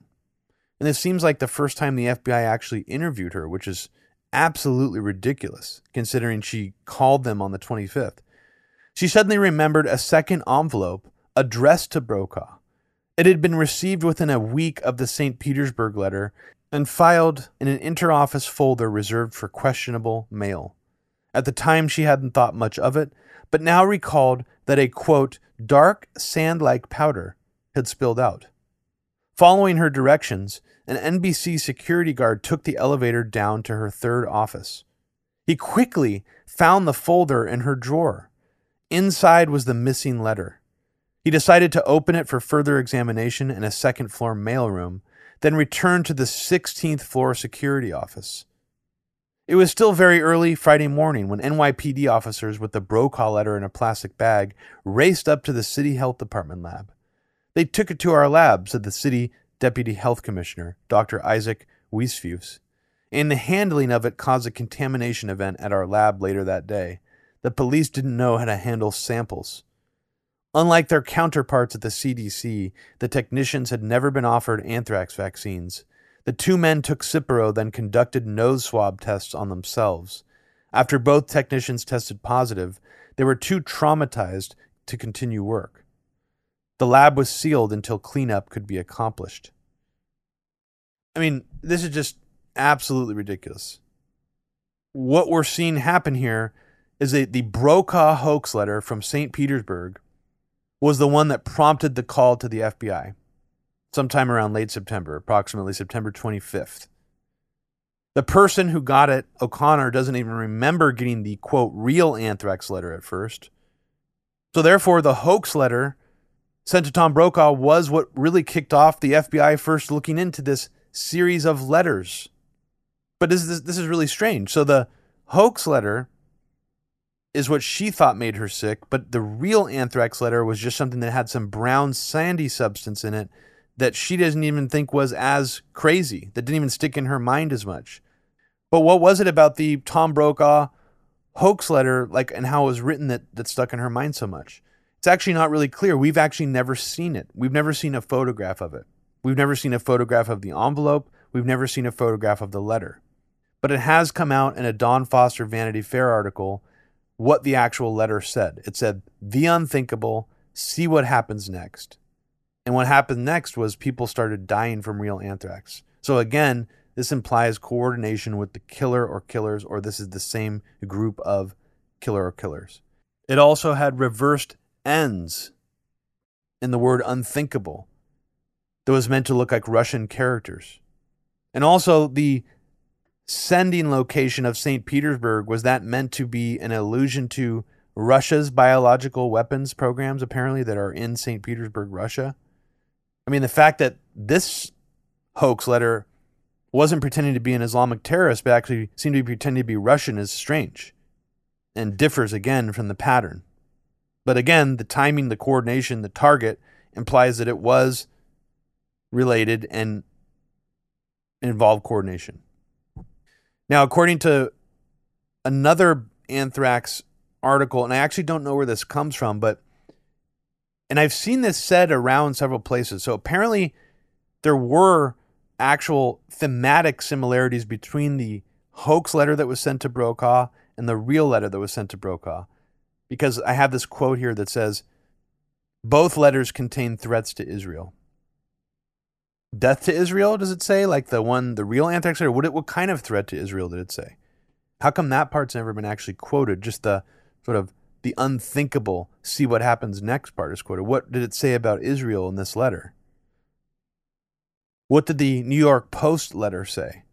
And this seems like the first time the FBI actually interviewed her, which is absolutely ridiculous considering she called them on the 25th. She suddenly remembered a second envelope addressed to Brokaw, It had been received within a week of the St. Petersburg letter and filed in an interoffice folder reserved for questionable mail. At the time, she hadn't thought much of it, but now recalled that a quote, dark sand like powder had spilled out. Following her directions, an NBC security guard took the elevator down to her third office. He quickly found the folder in her drawer. Inside was the missing letter. He decided to open it for further examination in a second floor mailroom, then returned to the 16th floor security office. It was still very early Friday morning when NYPD officers with the Brokaw letter in a plastic bag raced up to the city health department lab. They took it to our lab, said the city deputy health commissioner, Dr. Isaac Weisfuse. And the handling of it caused a contamination event at our lab later that day. The police didn't know how to handle samples. Unlike their counterparts at the CDC, the technicians had never been offered anthrax vaccines. The two men took Cipro, then conducted nose swab tests on themselves. After both technicians tested positive, they were too traumatized to continue work. The lab was sealed until cleanup could be accomplished. I mean, this is just absolutely ridiculous. What we're seeing happen here is that the Brokaw hoax letter from St. Petersburg was the one that prompted the call to the FBI sometime around late September, approximately September 25th. The person who got it, O'Connor, doesn't even remember getting the quote real anthrax letter at first. So, therefore, the hoax letter sent to Tom Brokaw was what really kicked off the FBI first looking into this series of letters. But this, this, this is really strange. So, the hoax letter is what she thought made her sick, but the real anthrax letter was just something that had some brown, sandy substance in it that she doesn't even think was as crazy, that didn't even stick in her mind as much. But what was it about the Tom Brokaw hoax letter, like, and how it was written that, that stuck in her mind so much? It's actually not really clear. We've actually never seen it. We've never seen a photograph of it. We've never seen a photograph of the envelope. We've never seen a photograph of the letter. But it has come out in a Don Foster Vanity Fair article what the actual letter said. It said, The unthinkable, see what happens next. And what happened next was people started dying from real anthrax. So again, this implies coordination with the killer or killers, or this is the same group of killer or killers. It also had reversed ends in the word unthinkable that was meant to look like Russian characters. And also the sending location of St. Petersburg was that meant to be an allusion to Russia's biological weapons programs, apparently, that are in St. Petersburg, Russia? I mean, the fact that this hoax letter wasn't pretending to be an Islamic terrorist, but actually seemed to be pretending to be Russian is strange and differs again from the pattern. But again, the timing, the coordination, the target implies that it was related and involved coordination. Now, according to another anthrax article, and I actually don't know where this comes from, but and I've seen this said around several places. So apparently, there were actual thematic similarities between the hoax letter that was sent to Brokaw and the real letter that was sent to Brokaw. Because I have this quote here that says, both letters contain threats to Israel death to Israel? Does it say like the one, the real anthrax letter? What what kind of threat to Israel did it say? How come that part's never been actually quoted? Just the sort of the unthinkable, see what happens next part is quoted. What did it say about Israel in this letter? What did the New York Post letter say?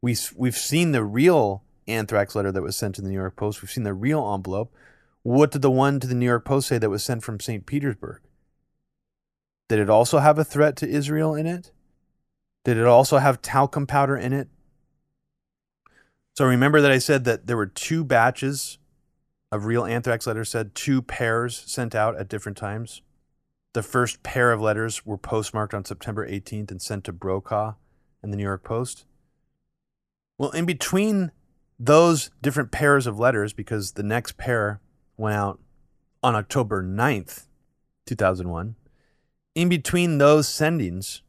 We, we've seen the real anthrax letter that was sent to the New York Post. We've seen the real envelope. What did the one to the New York Post say that was sent from St. Petersburg? Did it also have a threat to Israel in it? Did it also have talcum powder in it? So remember that I said that there were two batches of real anthrax letters said two pairs sent out at different times. The first pair of letters were postmarked on September 18th and sent to Brokaw and the New York Post. Well, in between those different pairs of letters, because the next pair went out on October 9th, 2001, in between those sendings,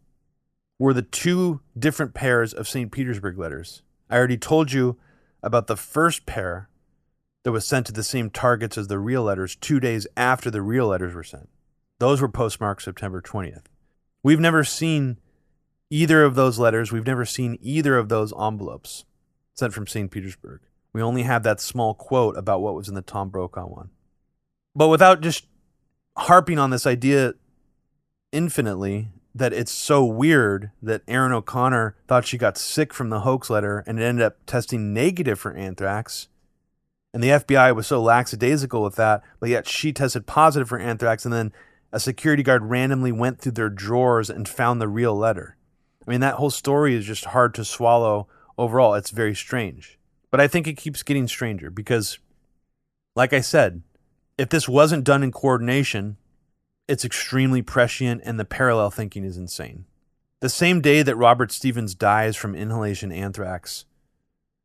were the two different pairs of St. Petersburg letters. I already told you about the first pair that was sent to the same targets as the real letters two days after the real letters were sent. Those were postmarked September 20th. We've never seen either of those letters. We've never seen either of those envelopes sent from St. Petersburg. We only have that small quote about what was in the Tom Brokaw one. But without just harping on this idea infinitely, that it's so weird that Erin O'Connor thought she got sick from the hoax letter and it ended up testing negative for anthrax. And the FBI was so lackadaisical with that, but yet she tested positive for anthrax, and then a security guard randomly went through their drawers and found the real letter. I mean, that whole story is just hard to swallow overall. It's very strange. But I think it keeps getting stranger because, like I said, if this wasn't done in coordination, it's extremely prescient and the parallel thinking is insane. The same day that Robert Stevens dies from inhalation anthrax,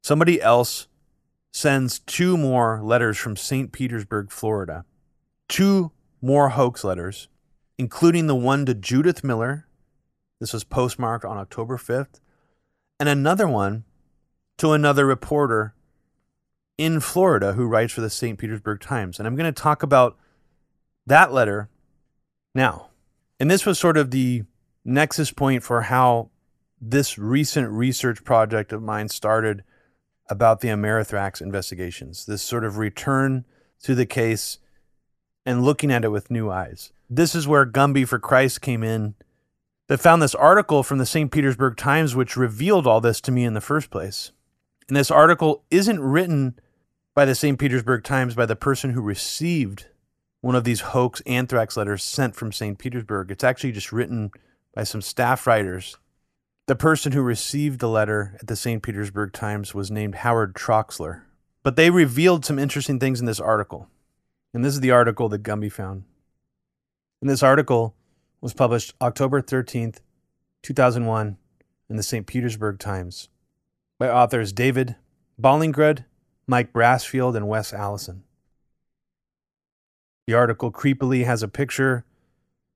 somebody else sends two more letters from St. Petersburg, Florida. Two more hoax letters, including the one to Judith Miller. This was postmarked on October 5th, and another one to another reporter in Florida who writes for the St. Petersburg Times. And I'm going to talk about that letter now, and this was sort of the nexus point for how this recent research project of mine started about the Amerithrax investigations, this sort of return to the case and looking at it with new eyes. This is where Gumby for Christ came in that found this article from the St. Petersburg Times, which revealed all this to me in the first place. And this article isn't written by the St. Petersburg Times by the person who received one of these hoax anthrax letters sent from St. Petersburg. It's actually just written by some staff writers. The person who received the letter at the St. Petersburg Times was named Howard Troxler. But they revealed some interesting things in this article. And this is the article that Gumby found. And this article was published October 13th, 2001, in the St. Petersburg Times by authors David Ballingrud, Mike Brassfield, and Wes Allison. The article creepily has a picture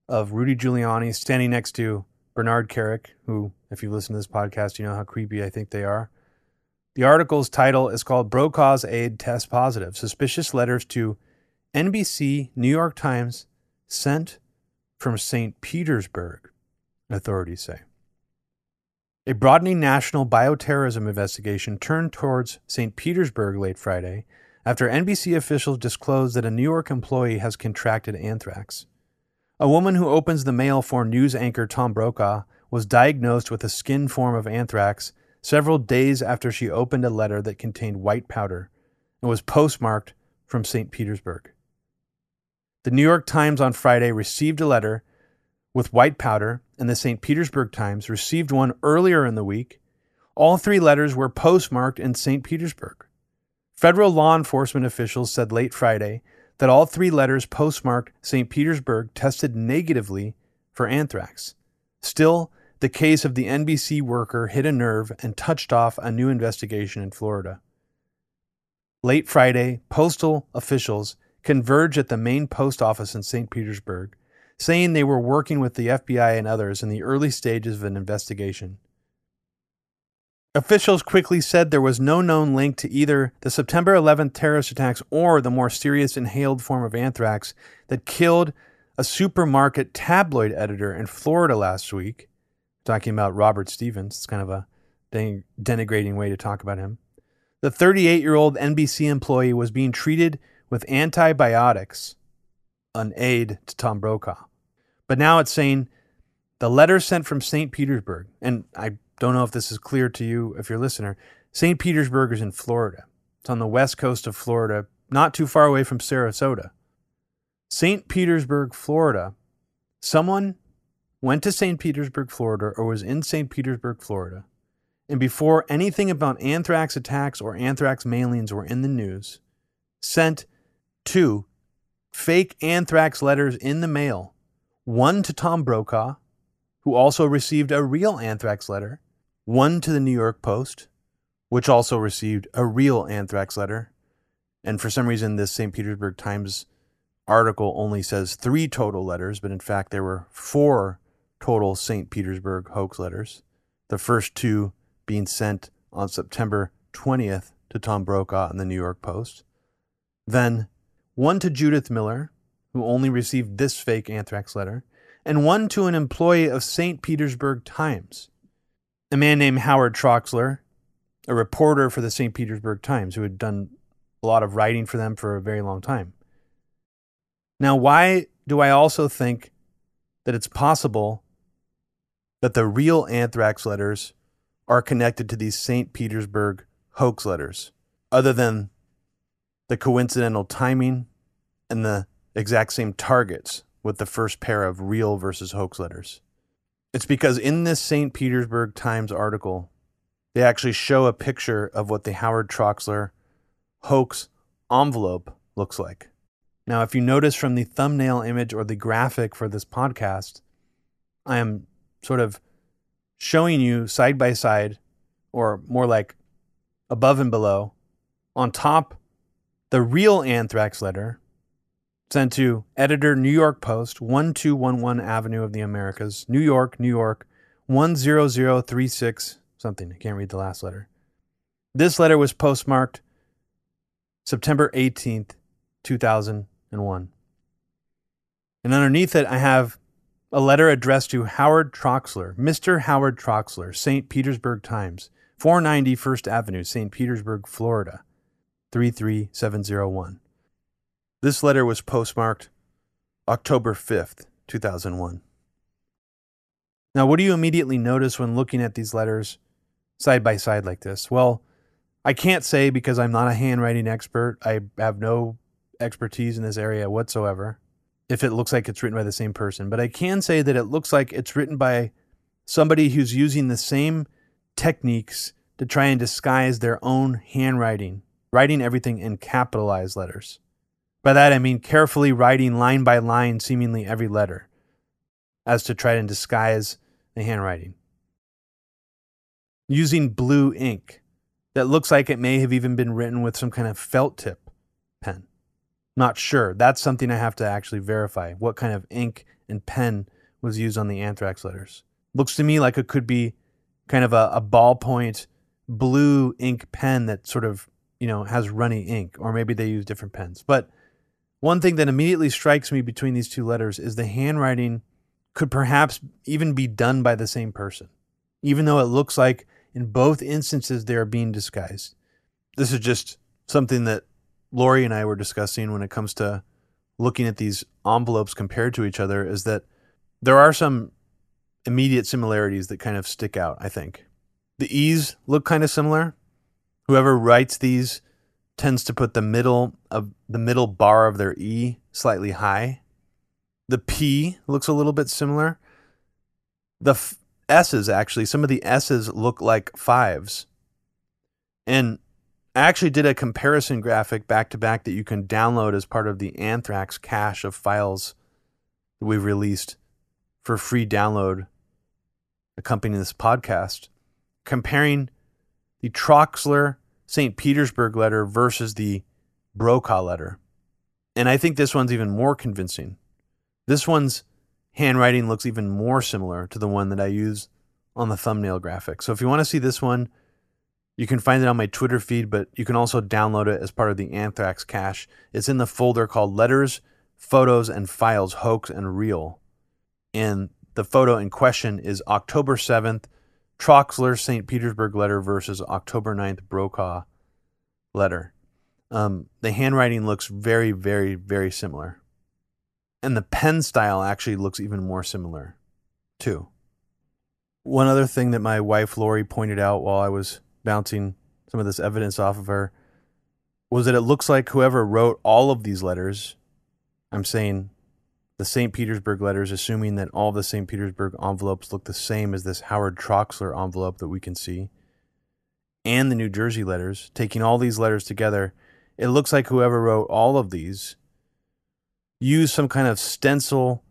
of Rudy Giuliani standing next to Bernard Kerik, who, if you listen to this podcast, you know how creepy I think they are. The article's title is called Brokaw's Aide Test Positive Suspicious Letters to NBC, New York Times, sent from St. Petersburg, authorities say. A broadening national bioterrorism investigation turned towards St. Petersburg late Friday after NBC officials disclosed that a New York employee has contracted anthrax. A woman who opens the mail for news anchor Tom Brokaw was diagnosed with a skin form of anthrax several days after she opened a letter that contained white powder and was postmarked from St. Petersburg. The New York Times on Friday received a letter with white powder, and the St. Petersburg Times received one earlier in the week. All three letters were postmarked in St. Petersburg. Federal law enforcement officials said late Friday that all three letters postmarked St. Petersburg tested negatively for anthrax. Still, the case of the NBC worker hit a nerve and touched off a new investigation in Florida. Late Friday, postal officials converged at the main post office in St. Petersburg, saying they were working with the FBI and others in the early stages of an investigation. Officials quickly said there was no known link to either the September 11th terrorist attacks or the more serious inhaled form of anthrax that killed a supermarket tabloid editor in Florida last week. Talking about Robert Stevens. It's kind of a denigrating way to talk about him. The 38 year old NBC employee was being treated with antibiotics, an aid to Tom Brokaw. But now it's saying the letter sent from St. Petersburg, and I don't know if this is clear to you if you're a listener. St. Petersburg is in Florida. It's on the west coast of Florida, not too far away from Sarasota. St. Petersburg, Florida. Someone went to St. Petersburg, Florida, or was in St. Petersburg, Florida, and before anything about anthrax attacks or anthrax mailings were in the news, sent two fake anthrax letters in the mail one to Tom Brokaw, who also received a real anthrax letter, one to the New York Post, which also received a real anthrax letter. And for some reason, this St. Petersburg Times article only says three total letters, but in fact, there were four total St. Petersburg hoax letters. The first two being sent on September 20th to Tom Brokaw in the New York Post. Then one to Judith Miller, who only received this fake anthrax letter, and one to an employee of St. Petersburg Times, a man named Howard Troxler, a reporter for the St. Petersburg Times who had done a lot of writing for them for a very long time. Now, why do I also think that it's possible that the real anthrax letters are connected to these St. Petersburg hoax letters, other than the coincidental timing and the exact same targets with the first pair of real versus hoax letters. It's because in this St. Petersburg Times article, they actually show a picture of what the Howard Troxler hoax envelope looks like. Now, if you notice from the thumbnail image or the graphic for this podcast, I am sort of showing you side by side, or more like above and below, on top, the real anthrax letter sent to editor New York Post, 1211 Avenue of the Americas, New York, New York, 10036 something. I can't read the last letter. This letter was postmarked September 18th, 2001. And underneath it, I have a letter addressed to Howard Troxler, Mr. Howard Troxler, St. Petersburg Times, 490 First Avenue, St. Petersburg, Florida, 33701. This letter was postmarked October 5th, 2001. Now, what do you immediately notice when looking at these letters side by side like this? Well, I can't say because I'm not a handwriting expert. I have no expertise in this area whatsoever if it looks like it's written by the same person, but I can say that it looks like it's written by somebody who's using the same techniques to try and disguise their own handwriting, writing everything in capitalized letters. By that I mean carefully writing line by line seemingly every letter as to try and disguise the handwriting. Using blue ink that looks like it may have even been written with some kind of felt tip pen. Not sure. That's something I have to actually verify. What kind of ink and pen was used on the anthrax letters? Looks to me like it could be kind of a, a ballpoint blue ink pen that sort of, you know, has runny ink, or maybe they use different pens. But one thing that immediately strikes me between these two letters is the handwriting could perhaps even be done by the same person, even though it looks like in both instances they are being disguised. This is just something that Lori and I were discussing when it comes to looking at these envelopes compared to each other is that there are some immediate similarities that kind of stick out, I think. The E's look kind of similar. Whoever writes these tends to put the middle of the middle bar of their E slightly high. The P looks a little bit similar. The f- S's actually, some of the S's look like fives. And I actually did a comparison graphic back to back that you can download as part of the Anthrax cache of files that we've released for free download accompanying this podcast, comparing the Troxler St. Petersburg letter versus the Brokaw letter. And I think this one's even more convincing. This one's handwriting looks even more similar to the one that I use on the thumbnail graphic. So if you want to see this one, you can find it on my Twitter feed, but you can also download it as part of the Anthrax cache. It's in the folder called Letters, Photos, and Files Hoax and Real. And the photo in question is October 7th, Troxler St. Petersburg letter versus October 9th Brokaw letter. Um, the handwriting looks very, very, very similar. And the pen style actually looks even more similar, too. One other thing that my wife Lori pointed out while I was bouncing some of this evidence off of her was that it looks like whoever wrote all of these letters, I'm saying the St. Petersburg letters, assuming that all the St. Petersburg envelopes look the same as this Howard Troxler envelope that we can see, and the New Jersey letters, taking all these letters together, it looks like whoever wrote all of these used some kind of stencil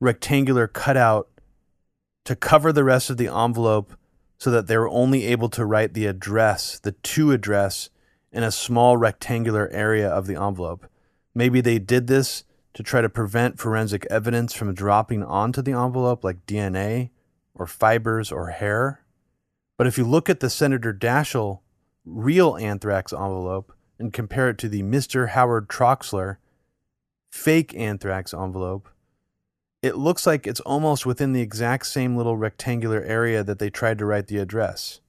rectangular cutout to cover the rest of the envelope so that they were only able to write the address, the to address, in a small rectangular area of the envelope. Maybe they did this to try to prevent forensic evidence from dropping onto the envelope, like DNA or fibers or hair. But if you look at the Senator Daschle real anthrax envelope and compare it to the Mr. Howard Troxler fake anthrax envelope, it looks like it's almost within the exact same little rectangular area that they tried to write the address.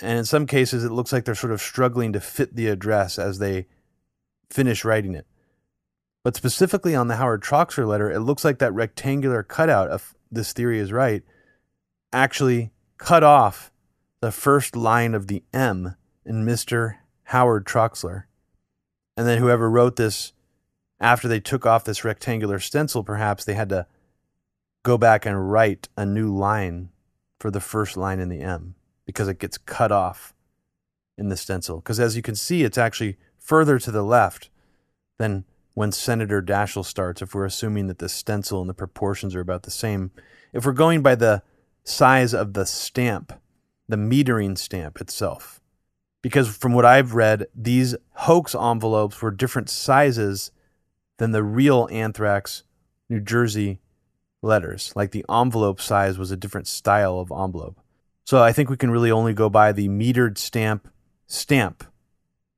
And in some cases, it looks like they're sort of struggling to fit the address as they finish writing it. But specifically on the Howard Troxler letter, it looks like that rectangular cutout, if this theory is right, actually cut off the first line of the M in Mr. Howard Troxler. And then whoever wrote this after they took off this rectangular stencil, perhaps they had to go back and write a new line for the first line in the M because it gets cut off in the stencil. Because as you can see, it's actually further to the left than when Senator Daschle starts, if we're assuming that the stencil and the proportions are about the same. If we're going by the size of the stamp, the metering stamp itself. Because from what I've read, these hoax envelopes were different sizes than the real anthrax New Jersey letters. Like the envelope size was a different style of envelope. So I think we can really only go by the metered stamp stamp,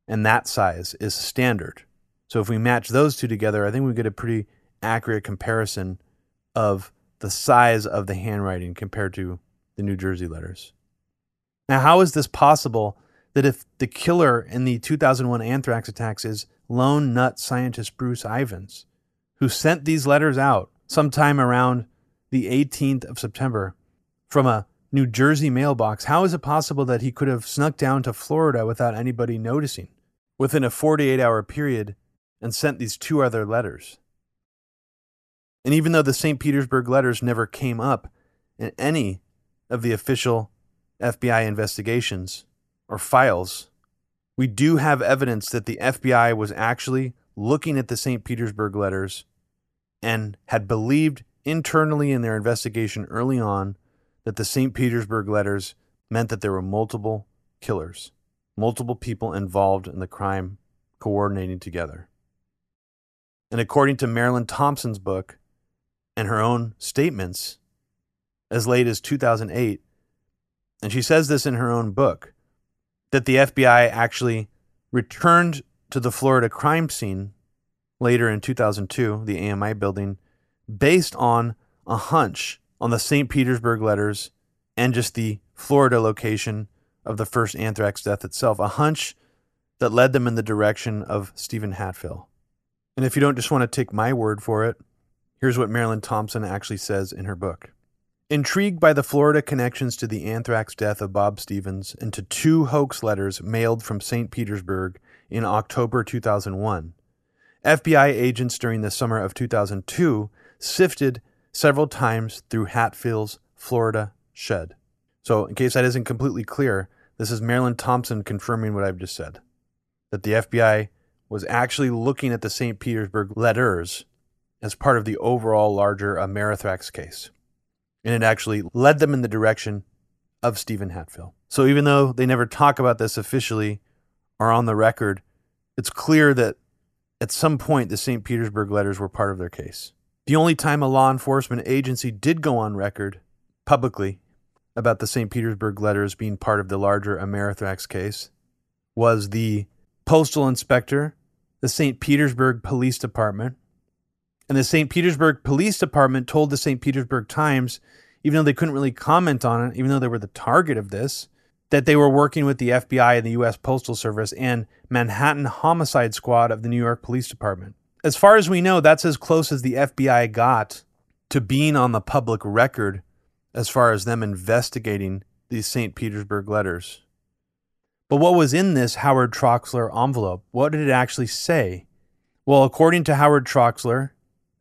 and that size is standard. So if we match those two together, I think we get a pretty accurate comparison of the size of the handwriting compared to the New Jersey letters. Now, how is this possible that if the killer in the 2001 anthrax attacks is lone nut scientist Bruce Ivins, who sent these letters out sometime around the 18th of September from a New Jersey mailbox, how is it possible that he could have snuck down to Florida without anybody noticing within a 48 hour period and sent these two other letters? And even though the St. Petersburg letters never came up in any of the official FBI investigations or files, we do have evidence that the FBI was actually looking at the St. Petersburg letters and had believed internally in their investigation early on that the St. Petersburg letters meant that there were multiple killers, multiple people involved in the crime coordinating together. And according to Marilyn Thompson's book and her own statements, as late as 2008, and she says this in her own book, that the FBI actually returned to the Florida crime scene later in 2002, the AMI building, based on a hunch on the St. Petersburg letters and just the Florida location of the first anthrax death itself, a hunch that led them in the direction of Steven Hatfill. And if you don't just want to take my word for it, here's what Marilyn Thompson actually says in her book. Intrigued by the Florida connections to the anthrax death of Bob Stevens and to two hoax letters mailed from St. Petersburg in October 2001, FBI agents during the summer of 2002 sifted several times through Hatfill's Florida shed. So, in case that isn't completely clear, this is Marilyn Thompson confirming what I've just said that the FBI was actually looking at the St. Petersburg letters as part of the overall larger Amerithrax case. And it actually led them in the direction of Steven Hatfill. So even though they never talk about this officially or on the record, it's clear that at some point the St. Petersburg letters were part of their case. The only time a law enforcement agency did go on record publicly about the St. Petersburg letters being part of the larger Amerithrax case was the postal inspector, the St. Petersburg Police Department. And the St. Petersburg Police Department told the St. Petersburg Times, even though they couldn't really comment on it, even though they were the target of this, that they were working with the FBI and the U.S. Postal Service and Manhattan Homicide Squad of the New York Police Department as far as we know, that's as close as the FBI got to being on the public record as far as them investigating these St. Petersburg letters. But what was in this Howard Troxler envelope? What did it actually say? Well, according to Howard Troxler,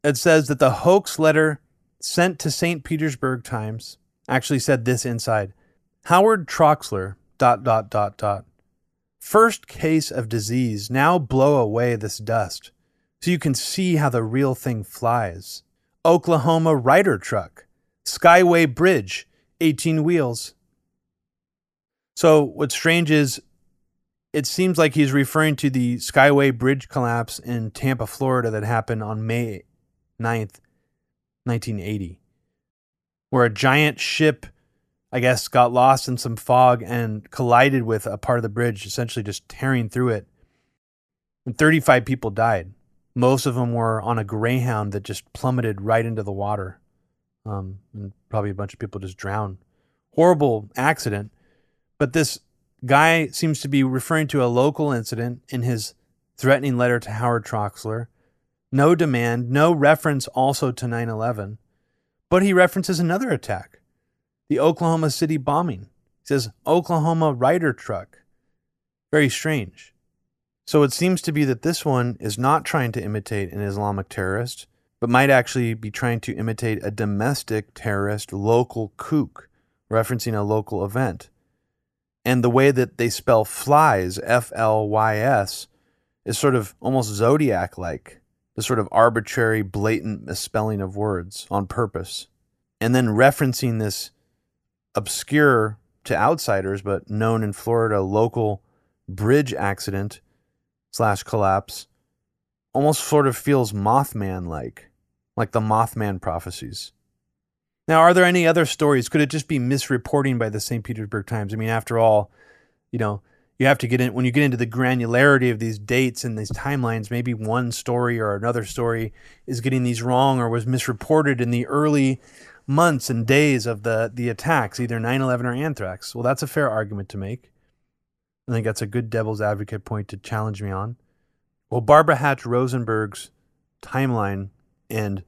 it says that the hoax letter sent to St. Petersburg Times actually said this inside Howard Troxler, dot, dot, dot, dot. First case of disease, now blow away this dust so you can see how the real thing flies. Oklahoma Ryder truck, Skyway Bridge, 18 wheels. So, what's strange is it seems like he's referring to the Skyway Bridge collapse in Tampa, Florida, that happened on May 9th, 1980, where a giant ship, I guess, got lost in some fog and collided with a part of the bridge, essentially just tearing through it. And 35 people died Most of them were on a Greyhound that just plummeted right into the water. Um, and probably a bunch of people just drowned. Horrible accident. But this guy seems to be referring to a local incident in his threatening letter to Howard Troxler. No demand, no reference also to 9 11. But he references another attack the Oklahoma City bombing. He says, Oklahoma Ryder truck. Very strange. So it seems to be that this one is not trying to imitate an Islamic terrorist, but might actually be trying to imitate a domestic terrorist local kook, referencing a local event. And the way that they spell flies, F L Y S, is sort of almost zodiac like, the sort of arbitrary, blatant misspelling of words on purpose. And then referencing this obscure to outsiders, but known in Florida local bridge accident slash collapse almost sort of feels Mothman like, like the Mothman prophecies. Now, are there any other stories? Could it just be misreporting by the St. Petersburg Times? I mean, after all, you know, you have to get in when you get into the granularity of these dates and these timelines. Maybe one story or another story is getting these wrong or was misreported in the early months and days of the the attacks, either 9/11 or anthrax. Well, that's a fair argument to make. I think that's a good devil's advocate point to challenge me on. Well, Barbara Hatch Rosenberg's timeline and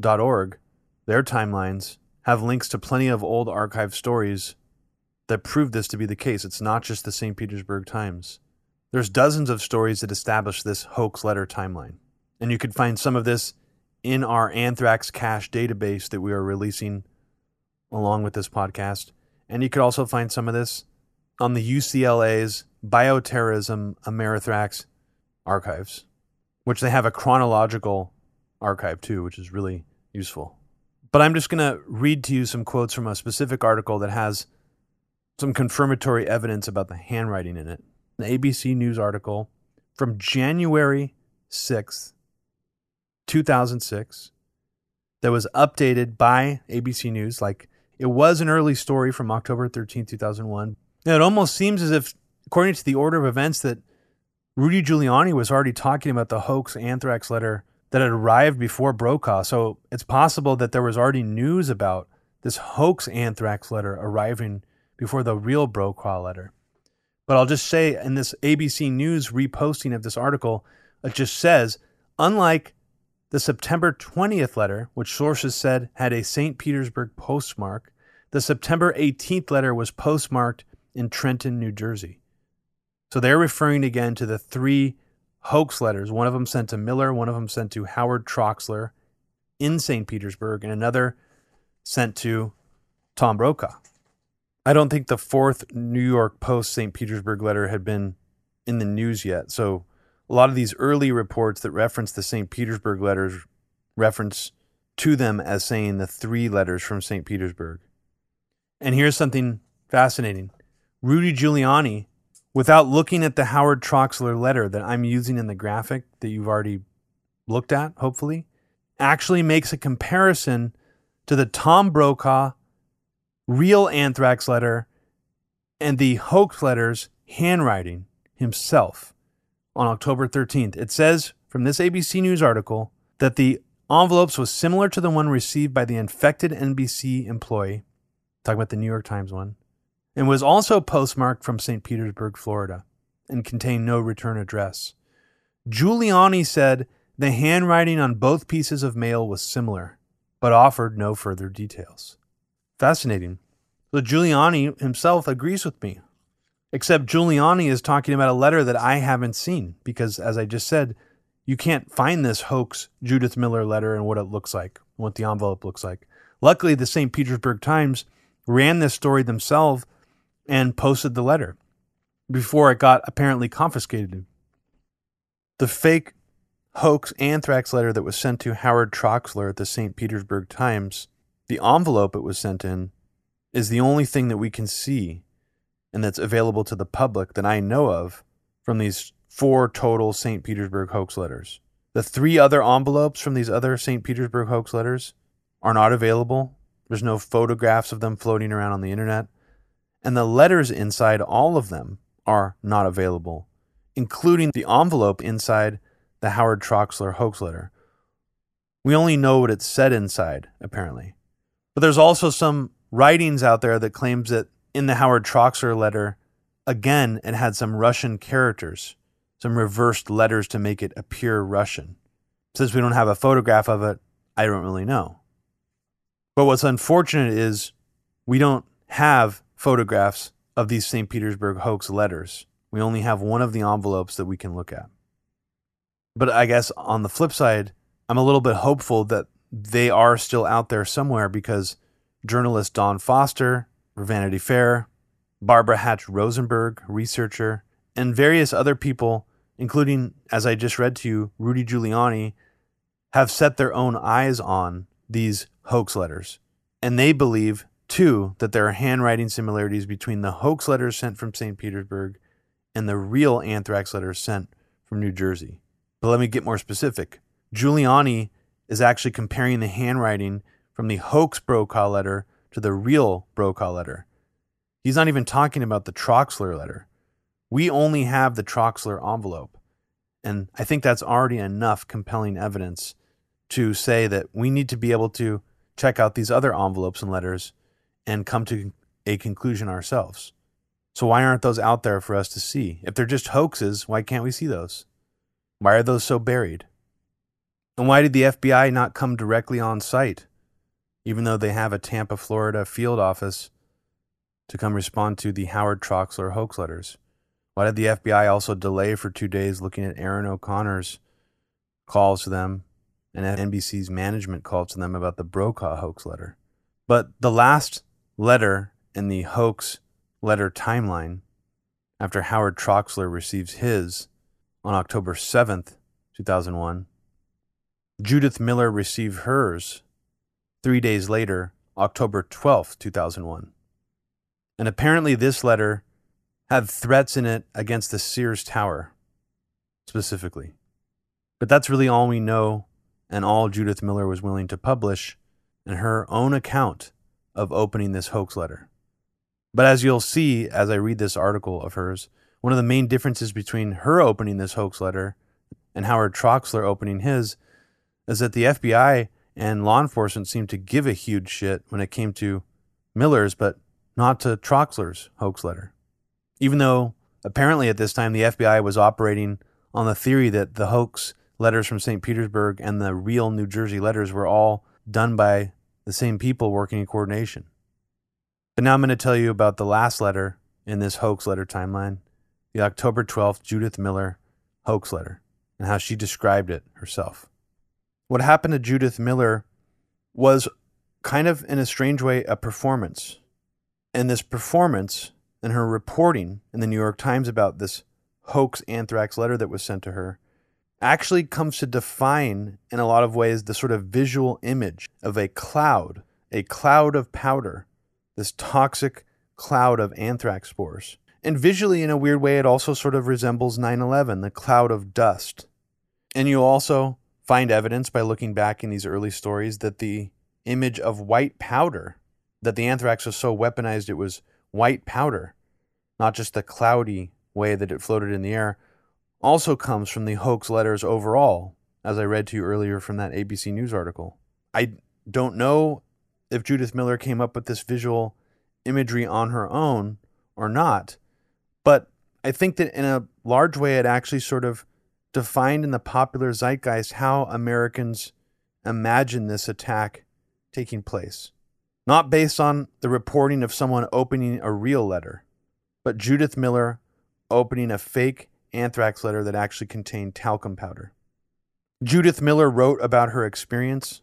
historycommons.org, their timelines have links to plenty of old archive stories that prove this to be the case. It's not just the St. Petersburg Times. There's dozens of stories that establish this hoax letter timeline. And you can find some of this in our anthrax cache database that we are releasing along with this podcast. And you could also find some of this on the UCLA's Bioterrorism Amerithrax archives, which they have a chronological archive too, which is really useful. But I'm just going to read to you some quotes from a specific article that has some confirmatory evidence about the handwriting in it. An ABC News article from January 6th, 2006, that was updated by ABC News. Like it was an early story from October 13th, 2001, Now, it almost seems as if, according to the order of events, that Rudy Giuliani was already talking about the hoax anthrax letter that had arrived before Brokaw. So it's possible that there was already news about this hoax anthrax letter arriving before the real Brokaw letter. But I'll just say in this ABC News reposting of this article, it just says, unlike the September 20th letter, which sources said had a St. Petersburg postmark, the September 18th letter was postmarked in Trenton, New Jersey. So they're referring again to the three hoax letters, one of them sent to Miller, one of them sent to Howard Troxler in St. Petersburg, and another sent to Tom Brokaw. I don't think the fourth New York Post St. Petersburg letter had been in the news yet. So a lot of these early reports that reference the St. Petersburg letters reference to them as saying the three letters from St. Petersburg. And here's something fascinating. Rudy Giuliani, without looking at the Howard Troxler letter that I'm using in the graphic that you've already looked at, hopefully, actually makes a comparison to the Tom Brokaw real anthrax letter and the hoax letter's handwriting himself on October 13th. It says from this ABC News article that the envelopes was similar to the one received by the infected NBC employee, talking about the New York Times one, and was also postmarked from St. Petersburg, Florida, and contained no return address. Giuliani said the handwriting on both pieces of mail was similar, but offered no further details. Fascinating. So Giuliani himself agrees with me, except Giuliani is talking about a letter that I haven't seen because, as I just said, you can't find this hoax Judith Miller letter and what it looks like, what the envelope looks like. Luckily, the St. Petersburg Times ran this story themselves and posted the letter before it got apparently confiscated. The fake hoax anthrax letter that was sent to Howard Troxler at the St. Petersburg Times, the envelope it was sent in, is the only thing that we can see and that's available to the public that I know of from these four total St. Petersburg hoax letters. The three other envelopes from these other St. Petersburg hoax letters are not available. There's no photographs of them floating around on the internet and the letters inside all of them are not available including the envelope inside the Howard Troxler hoax letter. We only know what it said inside, apparently. But there's also some writings out there that claims that in the Howard Troxler letter, again, it had some Russian characters, some reversed letters to make it appear Russian. Since we don't have a photograph of it, I don't really know. But what's unfortunate is we don't have photographs of these St. Petersburg hoax letters. We only have one of the envelopes that we can look at. But I guess on the flip side, I'm a little bit hopeful that they are still out there somewhere because journalist Don Foster, Vanity Fair, Barbara Hatch Rosenberg, researcher, and various other people, including, as I just read to you, Rudy Giuliani, have set their own eyes on these hoax letters. And they believe, too, that there are handwriting similarities between the hoax letters sent from St. Petersburg and the real anthrax letters sent from New Jersey. But let me get more specific. Giuliani is actually comparing the handwriting from the hoax Brokaw letter to the real Brokaw letter. He's not even talking about the Troxler letter. We only have the Troxler envelope. And I think that's already enough compelling evidence to say that we need to be able to check out these other envelopes and letters and come to a conclusion ourselves. So, why aren't those out there for us to see? If they're just hoaxes, why can't we see those? Why are those so buried? And why did the FBI not come directly on site, even though they have a Tampa, Florida field office to come respond to the Howard Troxler hoax letters? Why did the FBI also delay for two days looking at Erin O'Connor's calls to them and NBC's management calls to them about the Brokaw hoax letter? But the last letter in the hoax letter timeline, after Howard Troxler receives his, on October 7th, 2001. Judith Miller received hers three days later, October 12th, 2001. And apparently, this letter had threats in it against the Sears Tower, specifically. But that's really all we know and all Judith Miller was willing to publish in her own account of opening this hoax letter. But as you'll see as I read this article of hers, one of the main differences between her opening this hoax letter and Howard Troxler opening his is that the FBI and law enforcement seemed to give a huge shit when it came to Miller's, but not to Troxler's hoax letter. Even though apparently at this time the FBI was operating on the theory that the hoax letters from St. Petersburg and the real New Jersey letters were all done by the same people working in coordination. But now I'm going to tell you about the last letter in this hoax letter timeline, the October 12th Judith Miller hoax letter and how she described it herself. What happened to Judith Miller was kind of, in a strange way, a performance. And this performance and her reporting in the New York Times about this hoax anthrax letter that was sent to her actually comes to define, in a lot of ways, the sort of visual image of a cloud, a cloud of powder, this toxic cloud of anthrax spores. And visually, in a weird way, it also sort of resembles 9 11, the cloud of dust. And you'll also find evidence by looking back in these early stories that the image of white powder, that the anthrax was so weaponized it was white powder, not just the cloudy way that it floated in the air, also comes from the hoax letters overall, as I read to you earlier from that ABC News article. I don't know if Judith Miller came up with this visual imagery on her own or not, but I think that in a large way, it actually sort of defined in the popular zeitgeist how Americans imagine this attack taking place. Not based on the reporting of someone opening a real letter, but Judith Miller opening a fake anthrax letter that actually contained talcum powder. Judith Miller wrote about her experience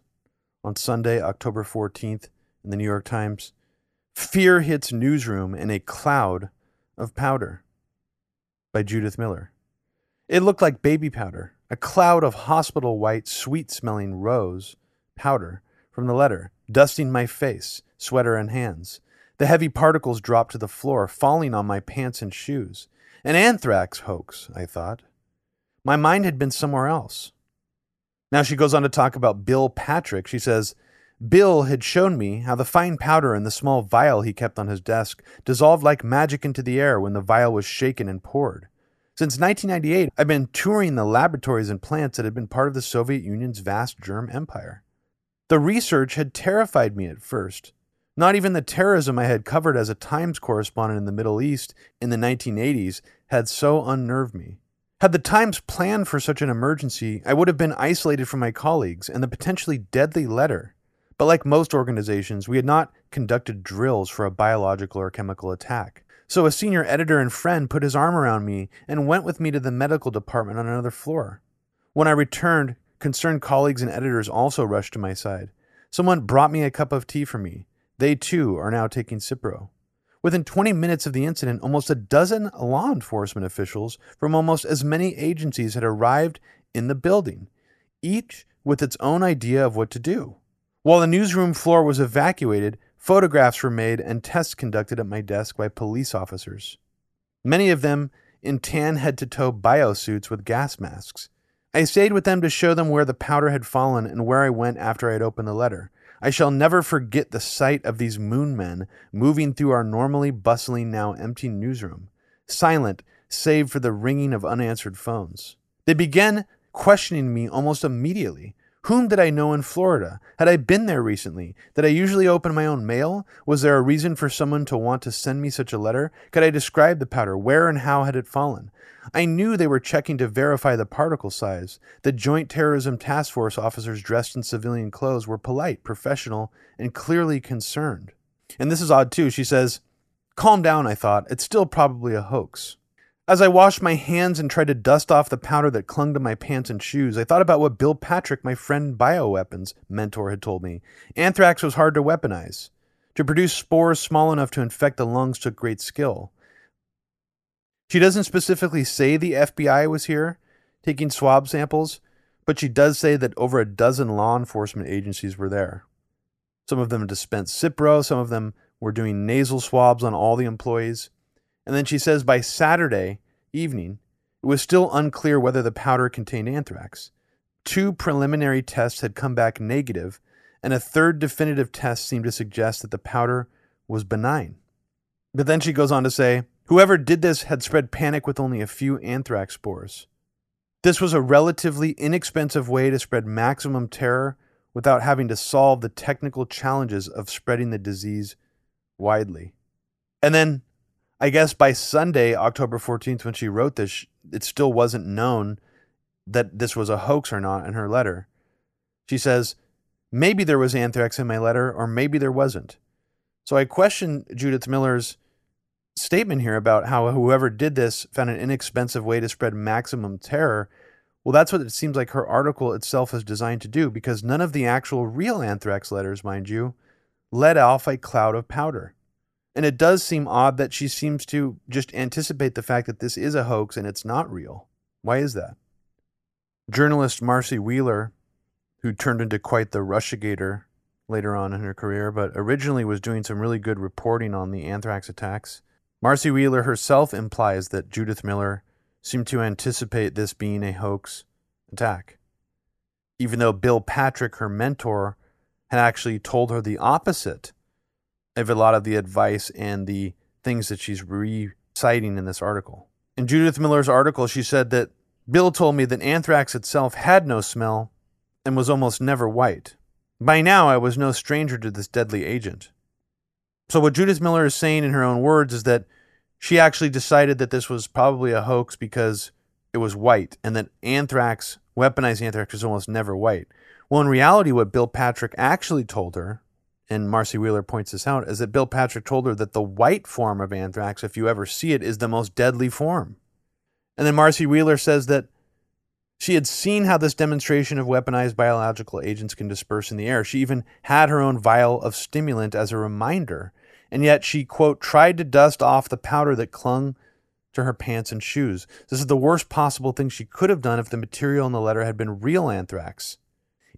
on Sunday, October 14th, in the New York Times. Fear hits newsroom in a cloud of powder by Judith Miller. It looked like baby powder, a cloud of hospital white, sweet smelling rose powder from the letter, dusting my face, sweater, and hands. The heavy particles dropped to the floor, falling on my pants and shoes. An anthrax hoax, I thought. My mind had been somewhere else. Now she goes on to talk about Bill Patrick. She says, Bill had shown me how the fine powder in the small vial he kept on his desk dissolved like magic into the air when the vial was shaken and poured. Since 1998, I've been touring the laboratories and plants that had been part of the Soviet Union's vast germ empire. The research had terrified me at first. Not even the terrorism I had covered as a Times correspondent in the Middle East in the 1980s had so unnerved me. Had the Times planned for such an emergency, I would have been isolated from my colleagues and the potentially deadly letter. But like most organizations, we had not conducted drills for a biological or chemical attack. So a senior editor and friend put his arm around me and went with me to the medical department on another floor. When I returned, concerned colleagues and editors also rushed to my side. Someone brought me a cup of tea for me. They too are now taking Cipro. Within 20 minutes of the incident, almost a dozen law enforcement officials from almost as many agencies had arrived in the building, each with its own idea of what to do. While the newsroom floor was evacuated, photographs were made and tests conducted at my desk by police officers. Many of them in tan head to toe biosuits with gas masks. I stayed with them to show them where the powder had fallen and where I went after I had opened the letter. I shall never forget the sight of these moon men moving through our normally bustling, now empty newsroom, silent save for the ringing of unanswered phones. They began questioning me almost immediately. Whom did I know in Florida? Had I been there recently? Did I usually open my own mail? Was there a reason for someone to want to send me such a letter? Could I describe the powder? Where and how had it fallen? I knew they were checking to verify the particle size. The Joint Terrorism Task Force officers dressed in civilian clothes were polite, professional, and clearly concerned. And this is odd too. She says, Calm down, I thought. It's still probably a hoax. As I washed my hands and tried to dust off the powder that clung to my pants and shoes, I thought about what Bill Patrick, my friend bioweapons mentor, had told me. Anthrax was hard to weaponize. To produce spores small enough to infect the lungs took great skill. She doesn't specifically say the FBI was here taking swab samples, but she does say that over a dozen law enforcement agencies were there. Some of them dispensed Cipro, some of them were doing nasal swabs on all the employees. And then she says by Saturday evening, it was still unclear whether the powder contained anthrax. Two preliminary tests had come back negative, and a third definitive test seemed to suggest that the powder was benign. But then she goes on to say whoever did this had spread panic with only a few anthrax spores. This was a relatively inexpensive way to spread maximum terror without having to solve the technical challenges of spreading the disease widely. And then I guess by Sunday, October 14th, when she wrote this, it still wasn't known that this was a hoax or not in her letter. She says, maybe there was anthrax in my letter, or maybe there wasn't. So I question Judith Miller's statement here about how whoever did this found an inexpensive way to spread maximum terror. Well, that's what it seems like her article itself is designed to do, because none of the actual real anthrax letters, mind you, let off a cloud of powder. And it does seem odd that she seems to just anticipate the fact that this is a hoax and it's not real. Why is that? Journalist Marcy Wheeler, who turned into quite the Russiagator later on in her career, but originally was doing some really good reporting on the anthrax attacks. Marcy Wheeler herself implies that Judith Miller seemed to anticipate this being a hoax attack. Even though Bill Patrick, her mentor, had actually told her the opposite of a lot of the advice and the things that she's reciting in this article. In Judith Miller's article, she said that Bill told me that anthrax itself had no smell and was almost never white. By now, I was no stranger to this deadly agent. So, what Judith Miller is saying in her own words is that she actually decided that this was probably a hoax because it was white and that anthrax, weaponized anthrax, was almost never white. Well, in reality, what Bill Patrick actually told her and Marcy Wheeler points this out, is that Bill Patrick told her that the white form of anthrax, if you ever see it, is the most deadly form. And then Marcy Wheeler says that she had seen how this demonstration of weaponized biological agents can disperse in the air. She even had her own vial of simulant as a reminder. And yet she, quote, tried to dust off the powder that clung to her pants and shoes. This is the worst possible thing she could have done if the material in the letter had been real anthrax.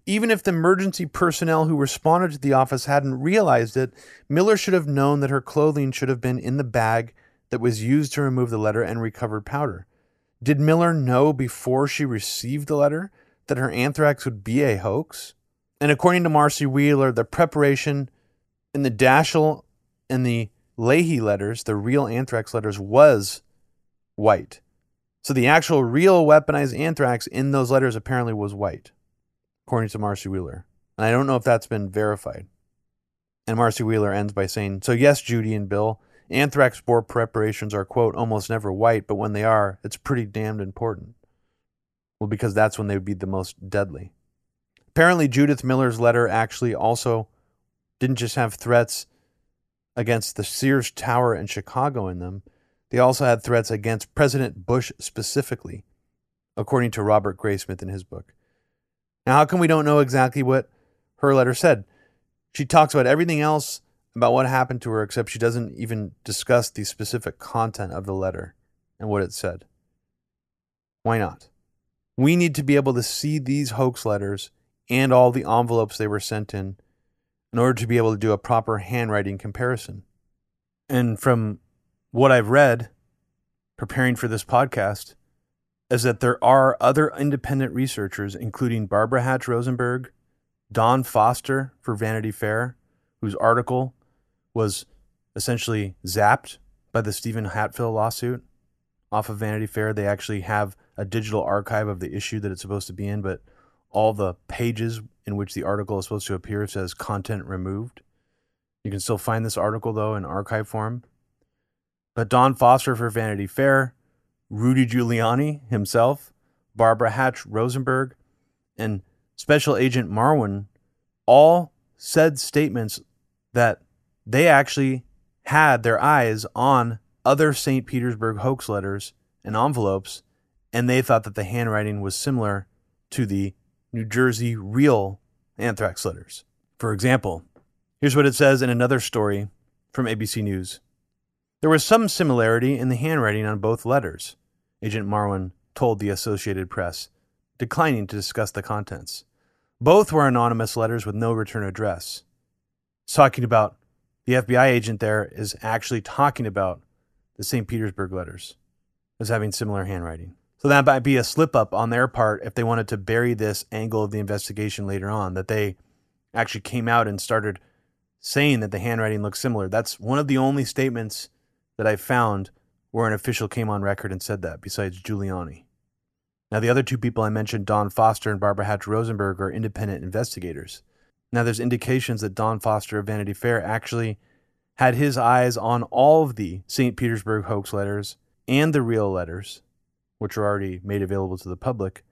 Even if the emergency personnel who responded to the office hadn't realized it, Miller should have known that her clothing should have been in the bag that was used to remove the letter and recovered powder. Did Miller know before she received the letter that her anthrax would be a hoax? And according to Marcy Wheeler, the preparation in the Daschle and the Leahy letters, the real anthrax letters, was white. So the actual real weaponized anthrax in those letters apparently was white, according to Marcy Wheeler. And I don't know if that's been verified. And Marcy Wheeler ends by saying, So, yes, Judy and Bill, anthrax spore preparations are, quote, almost never white, but when they are, it's pretty damned important. Well, because that's when they would be the most deadly. Apparently, Judith Miller's letter actually also didn't just have threats against the Sears Tower in Chicago in them, they also had threats against President Bush specifically, according to Robert Graysmith in his book. Now, how come we don't know exactly what her letter said? She talks about everything else about what happened to her, except she doesn't even discuss the specific content of the letter and what it said. Why not? We need to be able to see these hoax letters and all the envelopes they were sent in in order to be able to do a proper handwriting comparison. And from what I've read preparing for this podcast is that there are other independent researchers, including Barbara Hatch Rosenberg, Don Foster for Vanity Fair, whose article was essentially zapped by the Steven Hatfill lawsuit off of Vanity Fair. They actually have a digital archive of the issue that it's supposed to be in, but all the pages in which the article is supposed to appear says content removed. You can still find this article though in archive form. But Don Foster for Vanity Fair, Rudy Giuliani himself, Barbara Hatch Rosenberg, and Special Agent Marwin all said statements that they actually had their eyes on other St. Petersburg hoax letters and envelopes, and they thought that the handwriting was similar to the New Jersey real anthrax letters. For example, here's what it says in another story from ABC News. There was some similarity in the handwriting on both letters, Agent Marwan told the Associated Press, declining to discuss the contents. Both were anonymous letters with no return address. It's talking about the FBI agent there is actually talking about the St. Petersburg letters as having similar handwriting. So that might be a slip up on their part if they wanted to bury this angle of the investigation later on, that they actually came out and started saying that the handwriting looks similar. That's one of the only statements that I found where an official came on record and said that, besides Giuliani. Now, the other two people I mentioned, Don Foster and Barbara Hatch Rosenberg, are independent investigators. Now, there's indications that Don Foster of Vanity Fair actually had his eyes on all of the St. Petersburg hoax letters and the real letters, which are already made available to the public.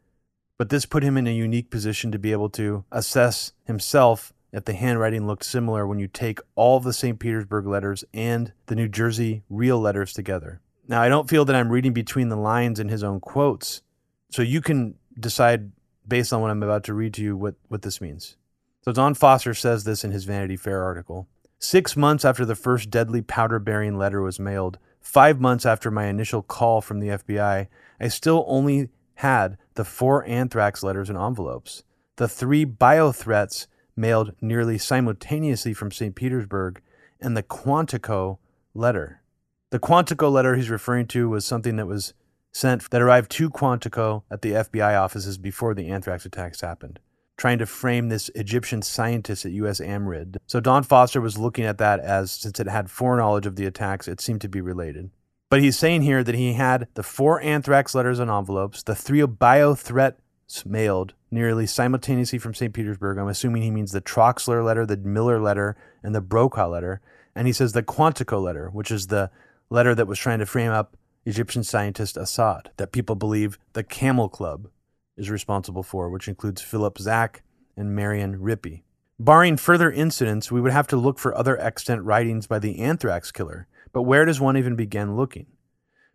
But this put him in a unique position to be able to assess himself if the handwriting looked similar when you take all the St. Petersburg letters and the New Jersey real letters together. Now, I don't feel that I'm reading between the lines in his own quotes, so you can decide based on what I'm about to read to you what, what this means. So, Don Foster says this in his Vanity Fair article. Six months after the first deadly powder bearing letter was mailed, five months after my initial call from the FBI, I still only had the four anthrax letters and envelopes. The three bio threats mailed nearly simultaneously from St. Petersburg, and the Quantico letter. The Quantico letter he's referring to was something that was sent that arrived to Quantico at the FBI offices before the anthrax attacks happened, trying to frame this Egyptian scientist at USAMRIID. So Don Foster was looking at that as since it had foreknowledge of the attacks, it seemed to be related. But he's saying here that he had the four anthrax letters and envelopes, the three bio threats mailed nearly simultaneously from St. Petersburg. I'm assuming he means the Troxler letter, the Miller letter, and the Brokaw letter. And he says the Quantico letter, which is the letter that was trying to frame up Egyptian scientist Assad, that people believe the Camel Club is responsible for, which includes Philip Zack and Marian Rippy. Barring further incidents, we would have to look for other extant writings by the anthrax killer. But where does one even begin looking?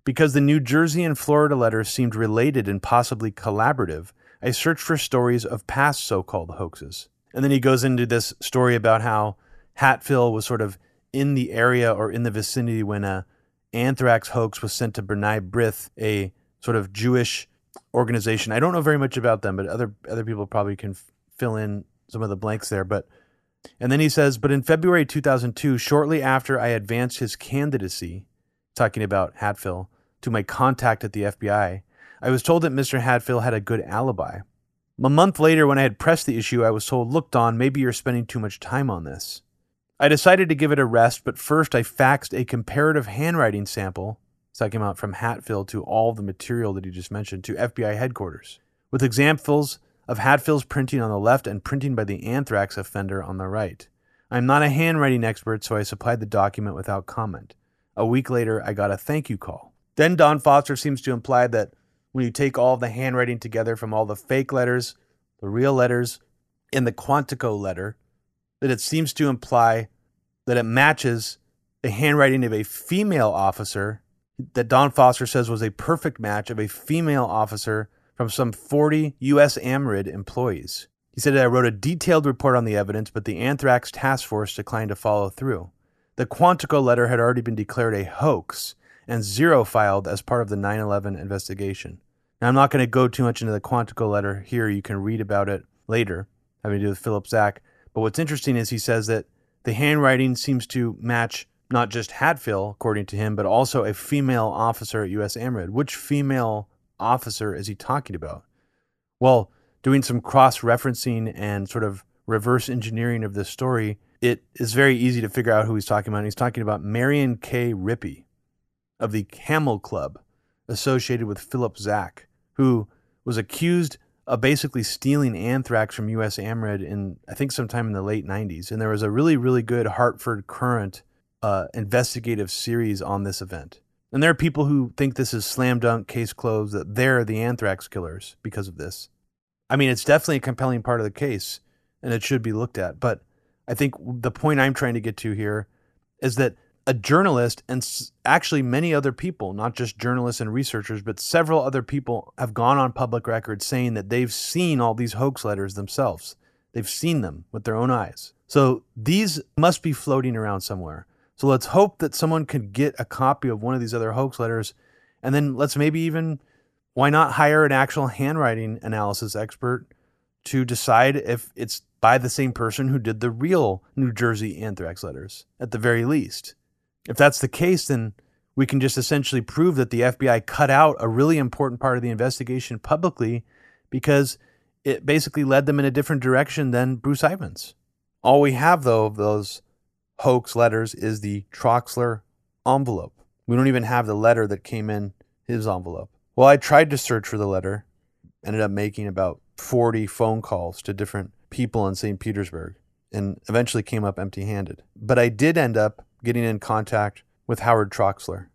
Because the New Jersey and Florida letters seemed related and possibly collaborative, I searched for stories of past so called hoaxes. And then he goes into this story about how Hatfill was sort of in the area or in the vicinity when a anthrax hoax was sent to B'nai B'rith, a sort of Jewish organization. I don't know very much about them, but other other people probably can f- fill in some of the blanks there. But and then he says, but in February 2002, shortly after I advanced his candidacy, talking about Hatfill, to my contact at the FBI, I was told that Mr. Hatfill had a good alibi. A month later, when I had pressed the issue, I was told, Look, Don, maybe you're spending too much time on this. I decided to give it a rest, but first I faxed a comparative handwriting sample came out from Hatfill to all the material that he just mentioned to FBI headquarters, with examples of Hatfill's printing on the left and printing by the anthrax offender on the right. I'm not a handwriting expert, so I supplied the document without comment. A week later, I got a thank you call. Then Don Foster seems to imply that when you take all the handwriting together from all the fake letters, the real letters, and the Quantico letter, that it seems to imply that it matches the handwriting of a female officer that Don Foster says was a perfect match of a female officer from some 40 USAMRIID employees. He said that I wrote a detailed report on the evidence, but the anthrax task force declined to follow through. The Quantico letter had already been declared a hoax and zero filed as part of the 9 11 investigation. Now, I'm not going to go too much into the Quantico letter here. You can read about it later, having to do with Philip Zack. But what's interesting is he says that the handwriting seems to match not just Hatfill, according to him, but also a female officer at USAMRIID. Which female officer is he talking about? Well, doing some cross referencing and sort of reverse engineering of this story, it is very easy to figure out who he's talking about. He's talking about Marian K. Rippy of the Camel Club, associated with Philip Zack, who was accused of basically stealing anthrax from USAMRIID in, I think, sometime in the late 90s. And there was a really, really good Hartford Courant uh, investigative series on this event. And there are people who think this is slam dunk, case closed, that they're the anthrax killers because of this. I mean, it's definitely a compelling part of the case and it should be looked at. But I think the point I'm trying to get to here is that a journalist and actually many other people, not just journalists and researchers, but several other people have gone on public record saying that they've seen all these hoax letters themselves. They've seen them with their own eyes. So these must be floating around somewhere. So let's hope that someone could get a copy of one of these other hoax letters. And then let's maybe even, why not hire an actual handwriting analysis expert to decide if it's by the same person who did the real New Jersey anthrax letters, at the very least. If that's the case, then we can just essentially prove that the FBI cut out a really important part of the investigation publicly because it basically led them in a different direction than Bruce Ivins. All we have, though, of those hoax letters is the Troxler envelope. We don't even have the letter that came in his envelope. Well, I tried to search for the letter, ended up making about 40 phone calls to different people in St. Petersburg, and eventually came up empty handed. But I did end up getting in contact with Howard Troxler.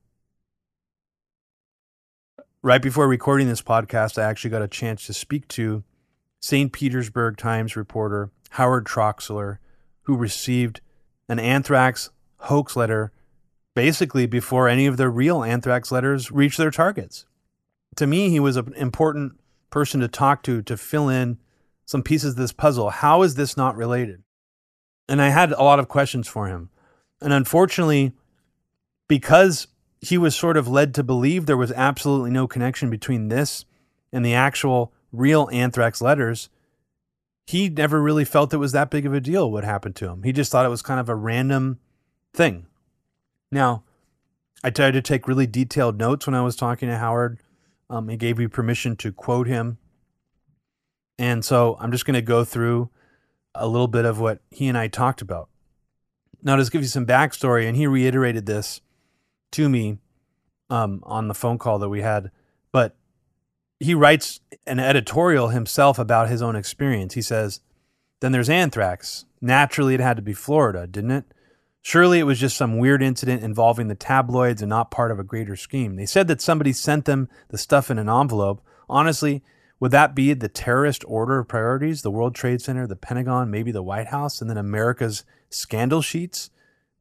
Right before recording this podcast, I actually got a chance to speak to St. Petersburg Times reporter Howard Troxler, who received an anthrax hoax letter basically before any of the real anthrax letters reached their targets. To me, he was an important person to talk to to fill in some pieces of this puzzle. How is this not related? And I had a lot of questions for him. And unfortunately, because he was sort of led to believe there was absolutely no connection between this and the actual real anthrax letters, he never really felt it was that big of a deal what happened to him. He just thought it was kind of a random thing. Now, I tried to take really detailed notes when I was talking to Howard. Um, he gave me permission to quote him. And so I'm just going to go through a little bit of what he and I talked about. Now, to give you some backstory, and he reiterated this to me um, on the phone call that we had, but he writes an editorial himself about his own experience. He says, Then there's anthrax. Naturally, it had to be Florida, didn't it? Surely it was just some weird incident involving the tabloids and not part of a greater scheme. They said that somebody sent them the stuff in an envelope. Honestly, would that be the terrorist order of priorities? The World Trade Center, the Pentagon, maybe the White House, and then America's scandal sheets?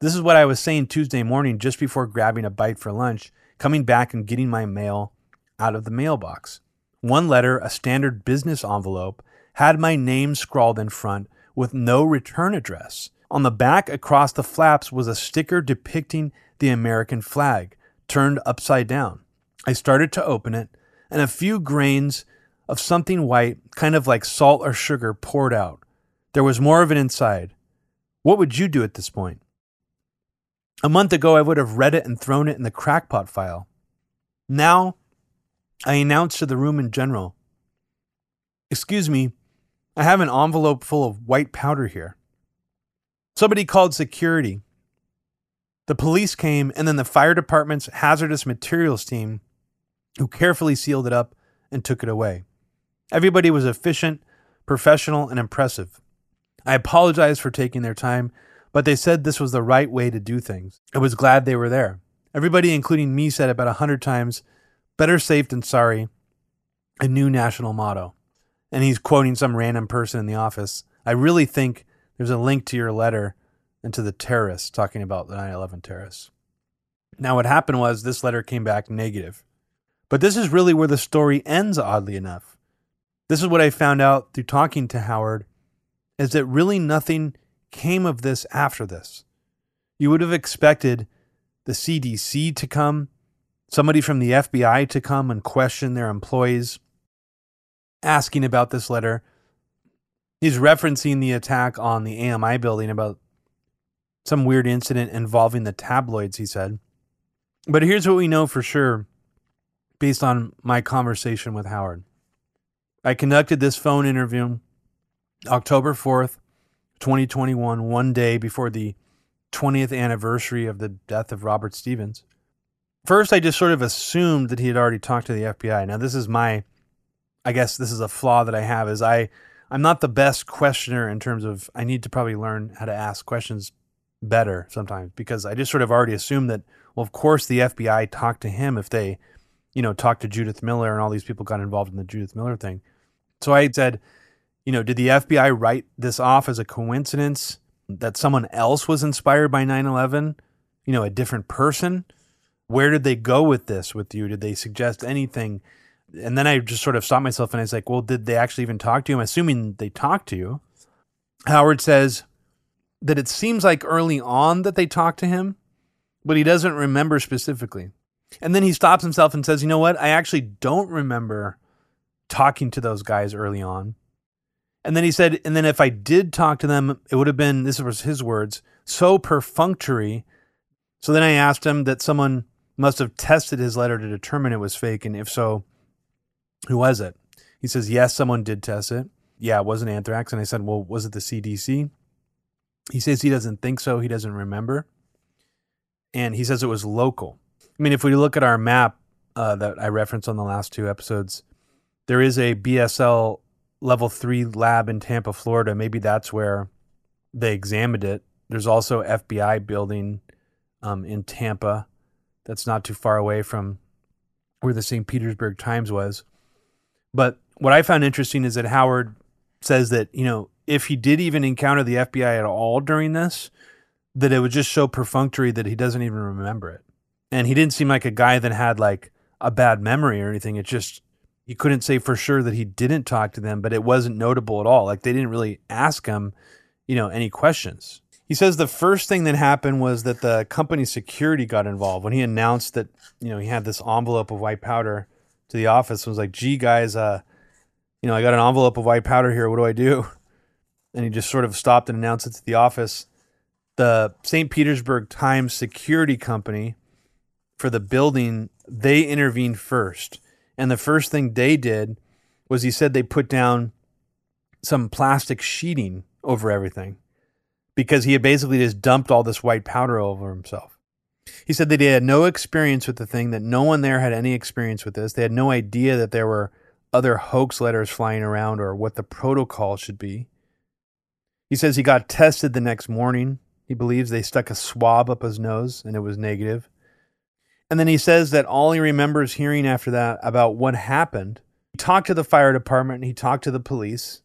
This is what I was saying Tuesday morning just before grabbing a bite for lunch, coming back and getting my mail out of the mailbox. One letter, a standard business envelope, had my name scrawled in front with no return address. On the back across the flaps was a sticker depicting the American flag, turned upside down. I started to open it, and a few grains of something white, kind of like salt or sugar, poured out. There was more of it inside. What would you do at this point? A month ago, I would have read it and thrown it in the crackpot file. Now, I announced to the room in general Excuse me, I have an envelope full of white powder here. Somebody called security. The police came, and then the fire department's hazardous materials team, who carefully sealed it up and took it away. Everybody was efficient, professional, and impressive. I apologized for taking their time, but they said this was the right way to do things. I was glad they were there. Everybody, including me, said about a hundred times, better safe than sorry, a new national motto. And he's quoting some random person in the office. I really think there's a link to your letter and to the terrorists, talking about the 9 11 terrorists. Now, what happened was this letter came back negative. But this is really where the story ends, oddly enough. This is what I found out through talking to Howard is that really nothing came of this after this. You would have expected the CDC to come, somebody from the FBI to come and question their employees, asking about this letter. He's referencing the attack on the AMI building about some weird incident involving the tabloids, he said. But here's what we know for sure based on my conversation with Howard. I conducted this phone interview October 4th, 2021, one day before the 20th anniversary of the death of Robert Stevens. First, I just sort of assumed that he had already talked to the FBI. Now, this is my, I guess this is a flaw that I have, is I, I'm not the best questioner in terms of I need to probably learn how to ask questions better sometimes because I just sort of already assumed that, well, of course the FBI talked to him if they, you know, talked to Judith Miller and all these people got involved in the Judith Miller thing. So I said, you know, did the FBI write this off as a coincidence that someone else was inspired by 9 11? You know, a different person? Where did they go with this with you? Did they suggest anything? And then I just sort of stopped myself and I was like, well, did they actually even talk to you? I'm assuming they talked to you. Howard says that it seems like early on that they talked to him, but he doesn't remember specifically. And then he stops himself and says, you know what? I actually don't remember talking to those guys early on. And then he said, and then if I did talk to them, it would have been, this was his words, so perfunctory. So then I asked him that someone must have tested his letter to determine it was fake. And if so, who was it? He says, yes, someone did test it. Yeah, it wasn't anthrax. And I said, well, was it the CDC? He says he doesn't think so. He doesn't remember. And he says it was local. I mean, if we look at our map uh, that I referenced on the last two episodes, there is a BSL level three lab in Tampa, Florida. Maybe that's where they examined it. There's also FBI building um, in Tampa that's not too far away from where the St. Petersburg Times was. But what I found interesting is that Howard says that, you know, if he did even encounter the FBI at all during this, that it was just so perfunctory that he doesn't even remember it. And he didn't seem like a guy that had like a bad memory or anything. It just you couldn't say for sure that he didn't talk to them, but it wasn't notable at all. Like they didn't really ask him, you know, any questions. He says the first thing that happened was that the company security got involved when he announced that, you know, he had this envelope of white powder to the office. was like, "Gee, guys, uh, you know, I got an envelope of white powder here. What do I do?" And he just sort of stopped and announced it to the office. The St. Petersburg Times security company for the building, they intervened first and the first thing they did was he said they put down some plastic sheeting over everything because he had basically just dumped all this white powder over himself. He said that he had no experience with the thing, that no one there had any experience with this. They had no idea that there were other hoax letters flying around or what the protocol should be. He says he got tested the next morning. He believes they stuck a swab up his nose and it was negative. And then he says that all he remembers hearing after that about what happened, he talked to the fire department, and he talked to the police,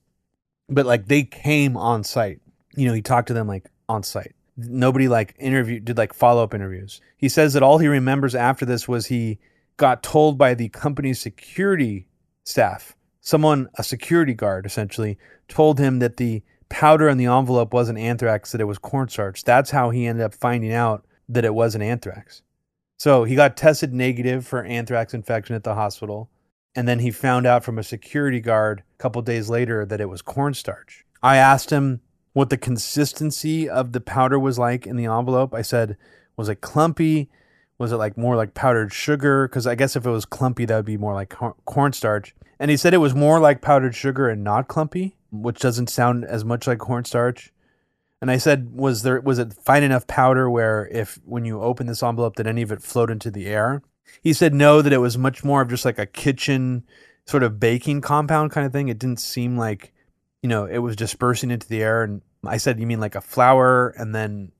but like they came on site. You know, he talked to them like on site. Nobody like interviewed, did like follow up interviews. He says that all he remembers after this was he got told by the company's security staff, someone, a security guard essentially, told him that the powder in the envelope wasn't anthrax, that it was cornstarch. That's how he ended up finding out that it wasn't anthrax. So he got tested negative for anthrax infection at the hospital. And then he found out from a security guard a couple days later that it was cornstarch. I asked him what the consistency of the powder was like in the envelope. I said, was it clumpy? Was it like more like powdered sugar? Because I guess if it was clumpy, that would be more like cornstarch. And he said it was more like powdered sugar and not clumpy, which doesn't sound as much like cornstarch. And I said, was there was it fine enough powder where if when you open this envelope that any of it flowed into the air? He said no, that it was much more of just like a kitchen sort of baking compound kind of thing. It didn't seem like, you know, it was dispersing into the air. And I said, you mean like a flour? And then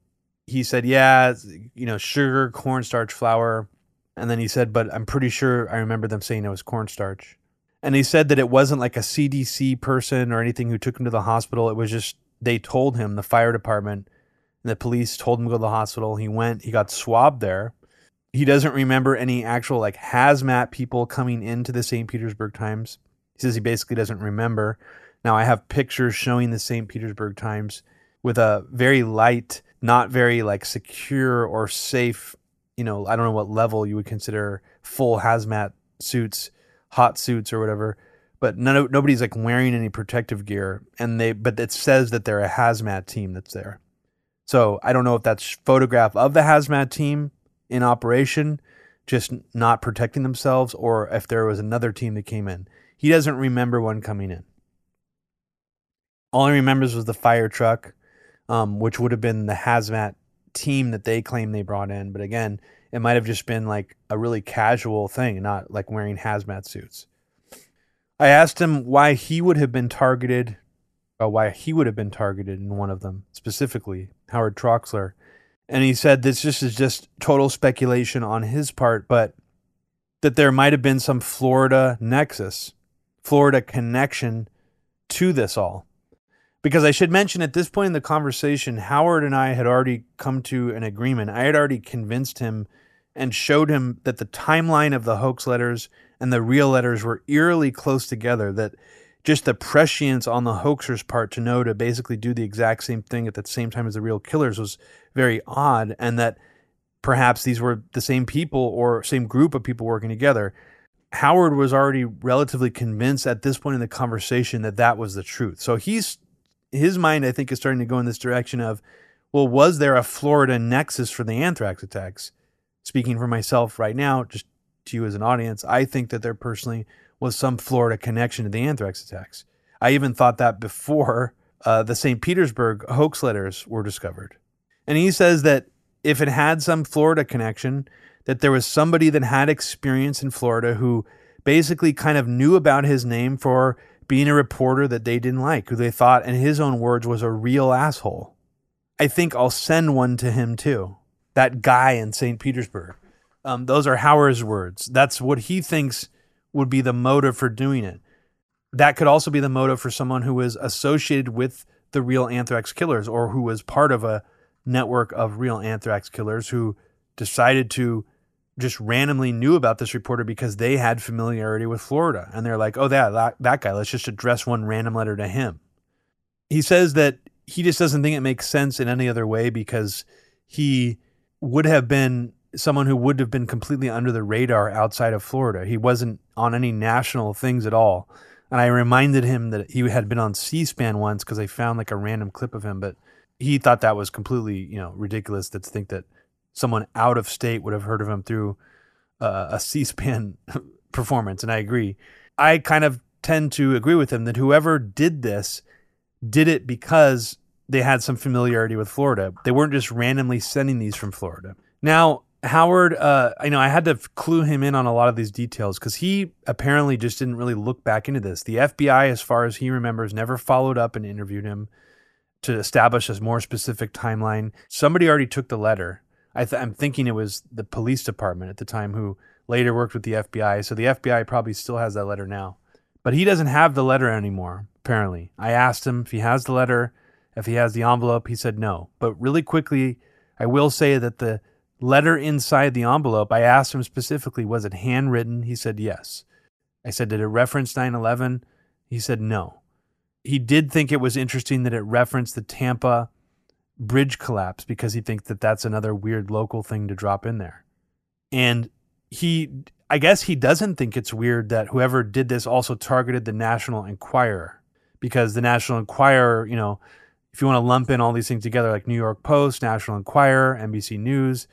he said, yeah, you know, sugar, cornstarch, flour. And then he said, but I'm pretty sure I remember them saying it was cornstarch. And he said that it wasn't like a CDC person or anything who took him to the hospital. It was just they told him, the fire department the police told him to go to the hospital. He went, he got swabbed there. He doesn't remember any actual like hazmat people coming into the St. Petersburg Times. He says he basically doesn't remember. Now I have pictures showing the St. Petersburg Times with a very light, not very like secure or safe, you know, I don't know what level you would consider full hazmat suits, hot suits or whatever but none nobody's like wearing any protective gear and they but it says that they're a hazmat team that's there. So i don't know if that's photograph of the hazmat team in operation just not protecting themselves or if there was another team that came in. He doesn't remember one coming in. All he remembers was the fire truck um, which would have been the hazmat team that they claim they brought in but again it might have just been like a really casual thing not like wearing hazmat suits I asked him why he would have been targeted, uh, why he would have been targeted in one of them, specifically Howard Troxler. And he said this just is just total speculation on his part, but that there might have been some Florida nexus, Florida connection to this all. Because I should mention at this point in the conversation, Howard and I had already come to an agreement. I had already convinced him and showed him that the timeline of the hoax letters and the real letters were eerily close together that just the prescience on the hoaxer's part to know to basically do the exact same thing at the same time as the real killers was very odd and that perhaps these were the same people or same group of people working together. Howard was already relatively convinced at this point in the conversation that that was the truth. So he's his mind i think is starting to go in this direction of well was there a florida nexus for the anthrax attacks? Speaking for myself right now just to you as an audience, I think that there personally was some Florida connection to the anthrax attacks. I even thought that before uh, the St. Petersburg hoax letters were discovered. And he says that if it had some Florida connection, that there was somebody that had experience in Florida who basically kind of knew about his name for being a reporter that they didn't like, who they thought, in his own words, was a real asshole. I think I'll send one to him too. That guy in St. Petersburg. Um, those are Howard's words. That's what he thinks would be the motive for doing it. That could also be the motive for someone who is associated with the real anthrax killers or who was part of a network of real anthrax killers who decided to just randomly knew about this reporter because they had familiarity with Florida. And they're like, oh, that, that, that guy, let's just address one random letter to him. He says that he just doesn't think it makes sense in any other way because he would have been someone who would have been completely under the radar outside of Florida. He wasn't on any national things at all. And I reminded him that he had been on C-SPAN once because I found like a random clip of him, but he thought that was completely, you know, ridiculous to think that someone out of state would have heard of him through uh, a C-SPAN performance. And I agree. I kind of tend to agree with him that whoever did this did it because they had some familiarity with Florida. They weren't just randomly sending these from Florida. Now, Howard, uh, you know, I had to clue him in on a lot of these details because he apparently just didn't really look back into this. The FBI, as far as he remembers, never followed up and interviewed him to establish a more specific timeline. Somebody already took the letter. I am thinking it was the police department at the time who later worked with the FBI. So the FBI probably still has that letter now. But he doesn't have the letter anymore, apparently. I asked him if he has the letter, if he has the envelope. He said no. But really quickly, I will say that the letter inside the envelope, I asked him specifically, was it handwritten? He said yes. I said, did it reference 9 11? He said no. He did think it was interesting that it referenced the Tampa bridge collapse because he thinks that that's another weird local thing to drop in there. And he, I guess he doesn't think it's weird that whoever did this also targeted the National Enquirer because the National Enquirer, you know, if you want to lump in all these things together, like New York Post, National Enquirer, NBC News,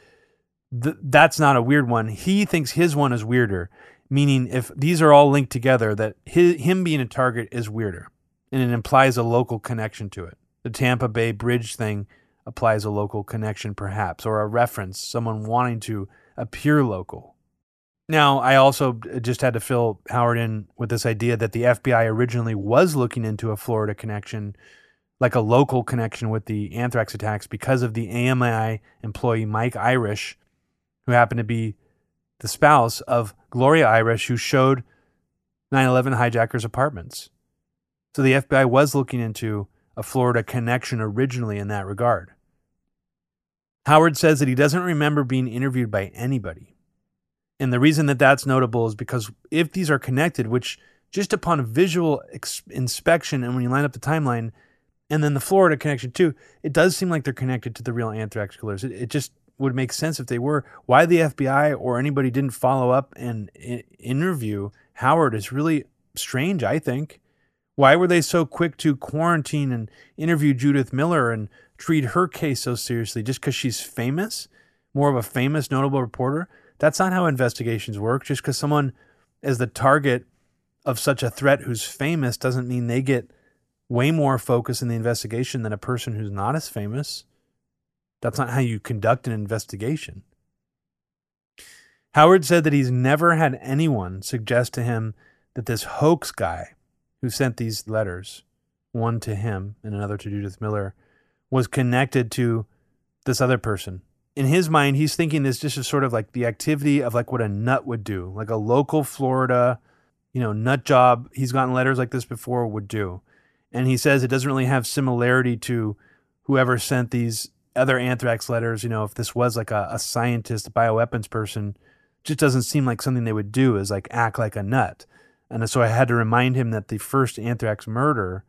th- that's not a weird one. He thinks his one is weirder, meaning if these are all linked together, that his, him being a target is weirder, and it implies a local connection to it. The Tampa Bay Bridge thing applies a local connection, perhaps, or a reference, someone wanting to appear local. Now, I also just had to fill Howard in with this idea that the FBI originally was looking into a Florida connection, like a local connection with the anthrax attacks, because of the AMI employee Mike Irish, who happened to be the spouse of Gloria Irish, who showed 9 11 hijackers' apartments. So the FBI was looking into a Florida connection originally in that regard. Howard says that he doesn't remember being interviewed by anybody. And the reason that that's notable is because if these are connected, which just upon visual ex- inspection and when you line up the timeline, and then the Florida connection too, it does seem like they're connected to the real anthrax killers. It, it just would make sense if they were. Why the FBI or anybody didn't follow up and interview Howard is really strange, I think. Why were they so quick to quarantine and interview Judith Miller and treat her case so seriously just because she's famous, more of a famous, notable reporter? That's not how investigations work. Just because someone is the target of such a threat who's famous doesn't mean they get way more focus in the investigation than a person who's not as famous. That's not how you conduct an investigation. Howard said that he's never had anyone suggest to him that this hoax guy who sent these letters, one to him and another to Judith Miller, was connected to this other person. In his mind, he's thinking this just is sort of like the activity of like what a nut would do, like a local Florida, you know, nut job. He's gotten letters like this before would do. And he says it doesn't really have similarity to whoever sent these other anthrax letters. You know, if this was like a, a scientist, bioweapons person, just doesn't seem like something they would do is like act like a nut. And so I had to remind him that the first anthrax murder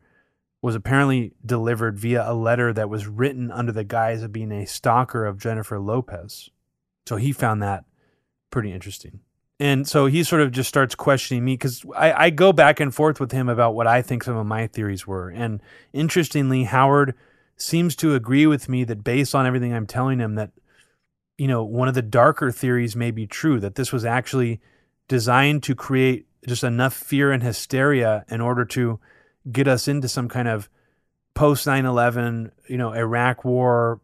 was apparently delivered via a letter that was written under the guise of being a stalker of Jennifer Lopez. So he found that pretty interesting. And so he sort of just starts questioning me because I, I, go back and forth with him about what I think some of my theories were. And interestingly, Howard seems to agree with me that based on everything I'm telling him, that, you know, one of the darker theories may be true, that this was actually designed to create just enough fear and hysteria in order to get us into some kind of post 9-11 you know iraq war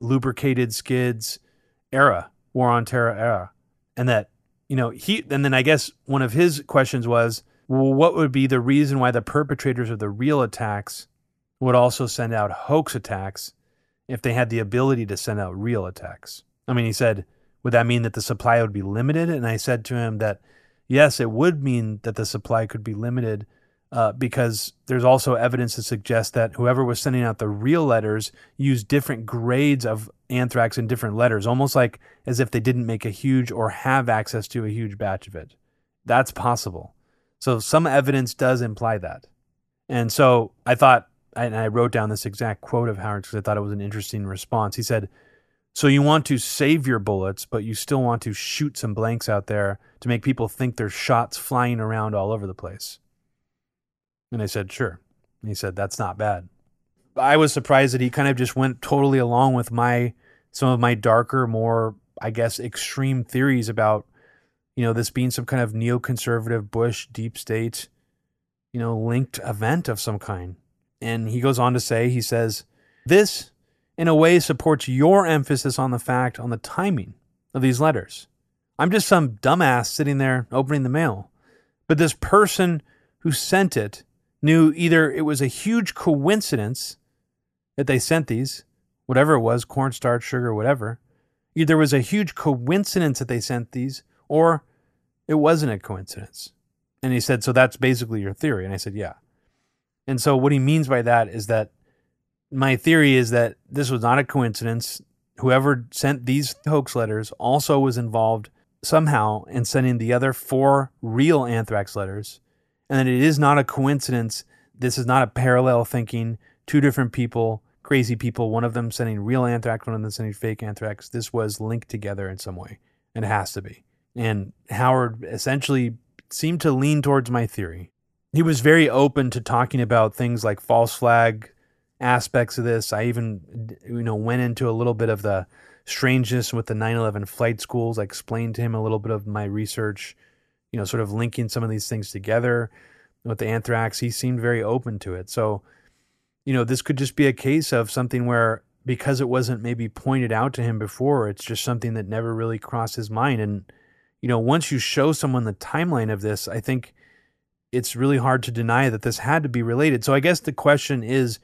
lubricated skids era war on terror era. And that you know he and then i guess one of his questions was well what would be the reason why the perpetrators of the real attacks would also send out hoax attacks if they had the ability to send out real attacks i mean he said would that mean that the supply would be limited and i said to him that yes, it would mean that the supply could be limited uh, because there's also evidence to suggest that whoever was sending out the real letters used different grades of anthrax in different letters, almost like as if they didn't make a huge or have access to a huge batch of it. That's possible. So some evidence does imply that. And so I thought, and I wrote down this exact quote of Howard because I thought it was an interesting response. He said, so you want to save your bullets, but you still want to shoot some blanks out there to make people think there's shots flying around all over the place. And I said, sure. And he said, that's not bad. I was surprised that he kind of just went totally along with my some of my darker, more I guess extreme theories about you know this being some kind of neoconservative Bush deep state, you know, linked event of some kind. And he goes on to say, he says, this in a way supports your emphasis on the fact on the timing of these letters. I'm just some dumbass sitting there opening the mail. But this person who sent it knew either it was a huge coincidence that they sent these, whatever it was, cornstarch, sugar, whatever. Either it was a huge coincidence that they sent these, or it wasn't a coincidence. And he said, So that's basically your theory. And I said, Yeah. And so what he means by that is that my theory is that this was not a coincidence. Whoever sent these hoax letters also was involved somehow in sending the other four real anthrax letters, and that it is not a coincidence. This is not a parallel thinking, two different people, crazy people, one of them sending real anthrax, one of them sending fake anthrax. This was linked together in some way, and it has to be. And Howard essentially seemed to lean towards my theory. He was very open to talking about things like false flag aspects of this. I even, you know, went into a little bit of the strangeness with the 9/11 flight schools. I explained to him a little bit of my research, you know, sort of linking some of these things together with the anthrax. He seemed very open to it. So you know, this could just be a case of something where because it wasn't maybe pointed out to him before, it's just something that never really crossed his mind. And, you know, once you show someone the timeline of this, I think it's really hard to deny that this had to be related. So I guess the question is,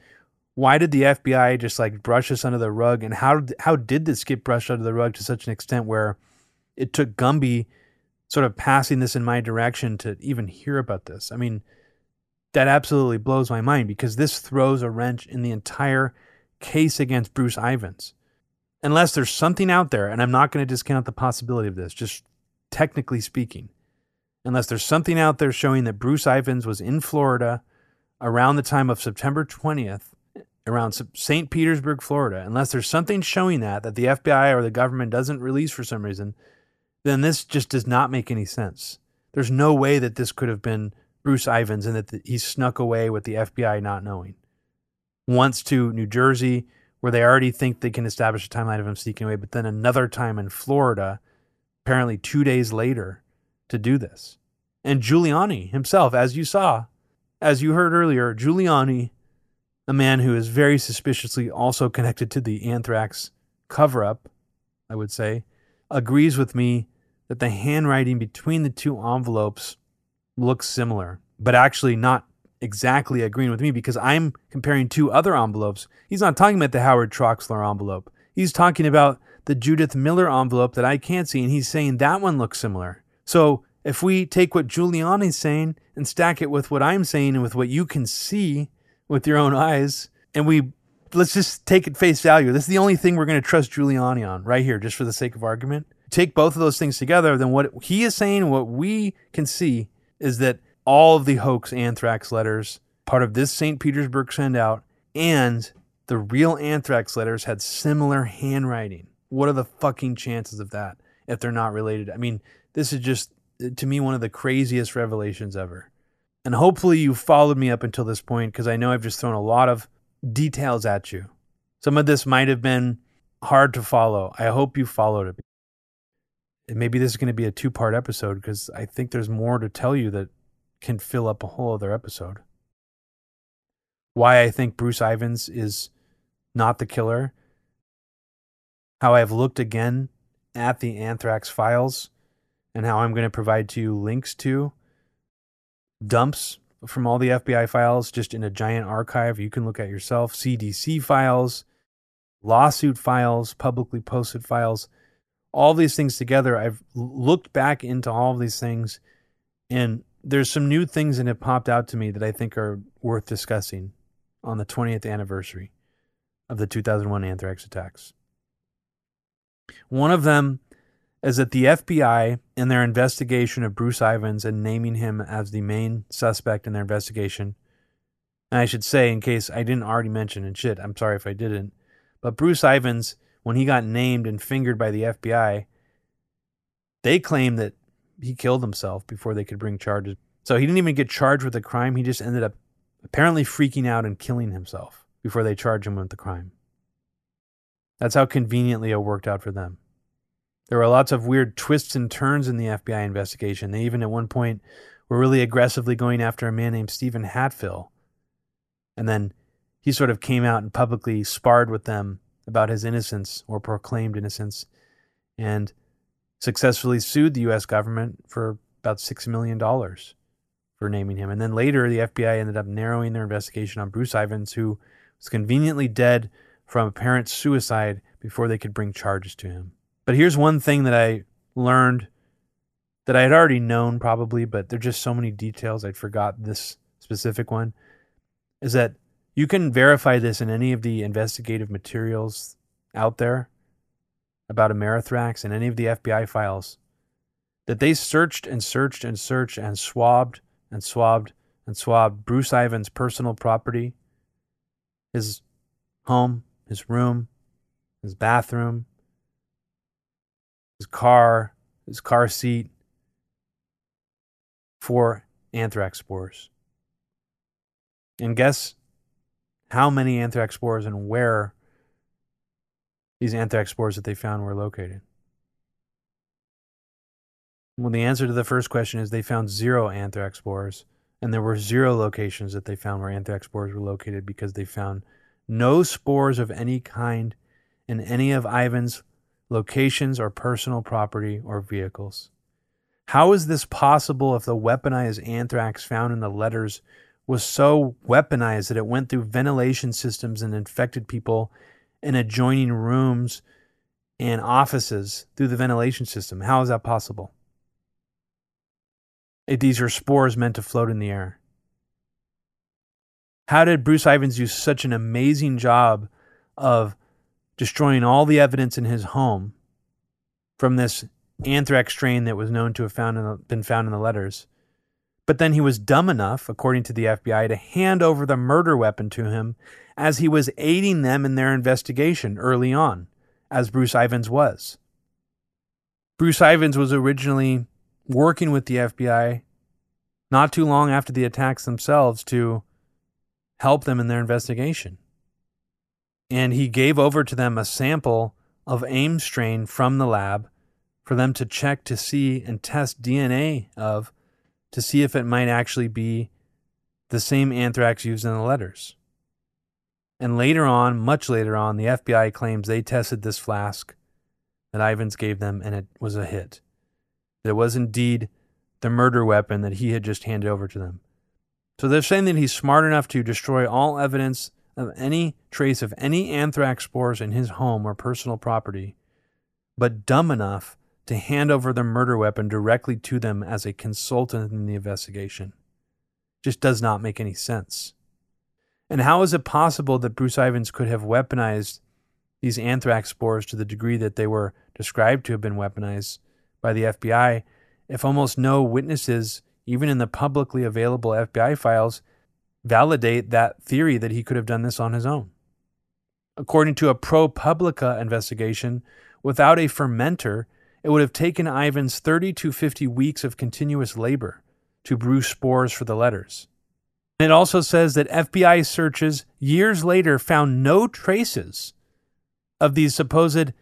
why did the FBI just like brush this under the rug, and how how did this get brushed under the rug to such an extent where it took Gumby sort of passing this in my direction to even hear about this? I mean, that absolutely blows my mind because this throws a wrench in the entire case against Bruce Ivins. Unless there's something out there, and I'm not going to discount the possibility of this, just technically speaking, unless there's something out there showing that Bruce Ivins was in Florida around the time of September 20th around St. Petersburg, Florida, unless there's something showing that that the FBI or the government doesn't release for some reason, then this just does not make any sense. There's no way that this could have been Bruce Ivins and that the, he snuck away with the FBI not knowing. Once to New Jersey, where they already think they can establish a timeline of him sneaking away, but then another time in Florida, apparently two days later, to do this. And Giuliani himself, as you saw, as you heard earlier, Giuliani a man who is very suspiciously also connected to the anthrax cover up, I would say, agrees with me that the handwriting between the two envelopes looks similar, but actually not exactly agreeing with me because I'm comparing two other envelopes. He's not talking about the Howard Troxler envelope. He's talking about the Judith Miller envelope that I can't see, and he's saying that one looks similar. So if we take what Giuliani's saying and stack it with what I'm saying and with what you can see, with your own eyes, and we let's just take it face value. This is the only thing we're going to trust Giuliani on right here, just for the sake of argument. Take both of those things together, then what he is saying, what we can see, is that all of the hoax anthrax letters, part of this St. Petersburg send out, and the real anthrax letters had similar handwriting. What are the fucking chances of that if they're not related? I mean, this is just, uh, to me, one of the craziest revelations ever. And hopefully you followed me up until this point because I know I've just thrown a lot of details at you. Some of this might have been hard to follow. I hope you followed it. And maybe this is going to be a two part episode because I think there's more to tell you that can fill up a whole other episode. Why I think Bruce Ivins is not the killer. How I've looked again at the anthrax files and how I'm going to provide to you links to dumps from all the FBI files just in a giant archive you can look at yourself, CDC files, lawsuit files, publicly posted files, all these things together. I've looked back into all of these things and there's some new things that have popped out to me that I think are worth discussing on the 20th anniversary of the 2001 anthrax attacks. One of them is that the FBI, in their investigation of Bruce Ivins and naming him as the main suspect in their investigation, and I should say, in case I didn't already mention, and shit, I'm sorry if I didn't, but Bruce Ivins, when he got named and fingered by the FBI, they claimed that he killed himself before they could bring charges. So he didn't even get charged with the crime. He just ended up apparently freaking out and killing himself before they charged him with the crime. That's how conveniently it worked out for them. There were lots of weird twists and turns in the FBI investigation. They even at one point were really aggressively going after a man named Steven Hatfill. And then he sort of came out and publicly sparred with them about his innocence or proclaimed innocence and successfully sued the US government for about $6 million for naming him. And then later, the FBI ended up narrowing their investigation on Bruce Ivins, who was conveniently dead from apparent suicide before they could bring charges to him. But here's one thing that I learned that I had already known probably, but there's just so many details I'd forgot this specific one is that you can verify this in any of the investigative materials out there about Amerithrax and any of the FBI files that they searched and searched and searched and swabbed and swabbed and swabbed Bruce Ivins' personal property, his home, his room, his bathroom, his car, his car seat for anthrax spores. And guess how many anthrax spores and where these anthrax spores that they found were located? Well, the answer to the first question is they found zero anthrax spores And there were zero locations that they found where anthrax spores were located because they found no spores of any kind in any of Ivins' locations or personal property or vehicles. How is this possible if the weaponized anthrax found in the letters was so weaponized that it went through ventilation systems and infected people in adjoining rooms and offices through the ventilation system? How is that possible? If These are spores meant to float in the air. How did Bruce Ivins do such an amazing job of destroying all the evidence in his home from this anthrax strain that was known to have found the, been found in the letters. But then he was dumb enough, according to the FBI, to hand over the murder weapon to him as he was aiding them in their investigation early on, as Bruce Ivins was. Bruce Ivins was originally working with the FBI not too long after the attacks themselves to help them in their investigation. And he gave over to them a sample of Ames strain from the lab for them to check to see and test DNA of to see if it might actually be the same anthrax used in the letters. And later on, much later on, the FBI claims they tested this flask that Ivins gave them and it was a hit. It was indeed the murder weapon that he had just handed over to them. So they're saying that he's smart enough to destroy all evidence of any trace of any anthrax spores in his home or personal property, but dumb enough to hand over the murder weapon directly to them as a consultant in the investigation. Just does not make any sense. And how is it possible that Bruce Ivins could have weaponized these anthrax spores to the degree that they were described to have been weaponized by the FBI if almost no witnesses, even in the publicly available FBI files, validate that theory that he could have done this on his own? According to a ProPublica investigation, without a fermenter, it would have taken Ivins 30 to 50 weeks of continuous labor to brew spores for the letters. And it also says that FBI searches years later found no traces of these supposed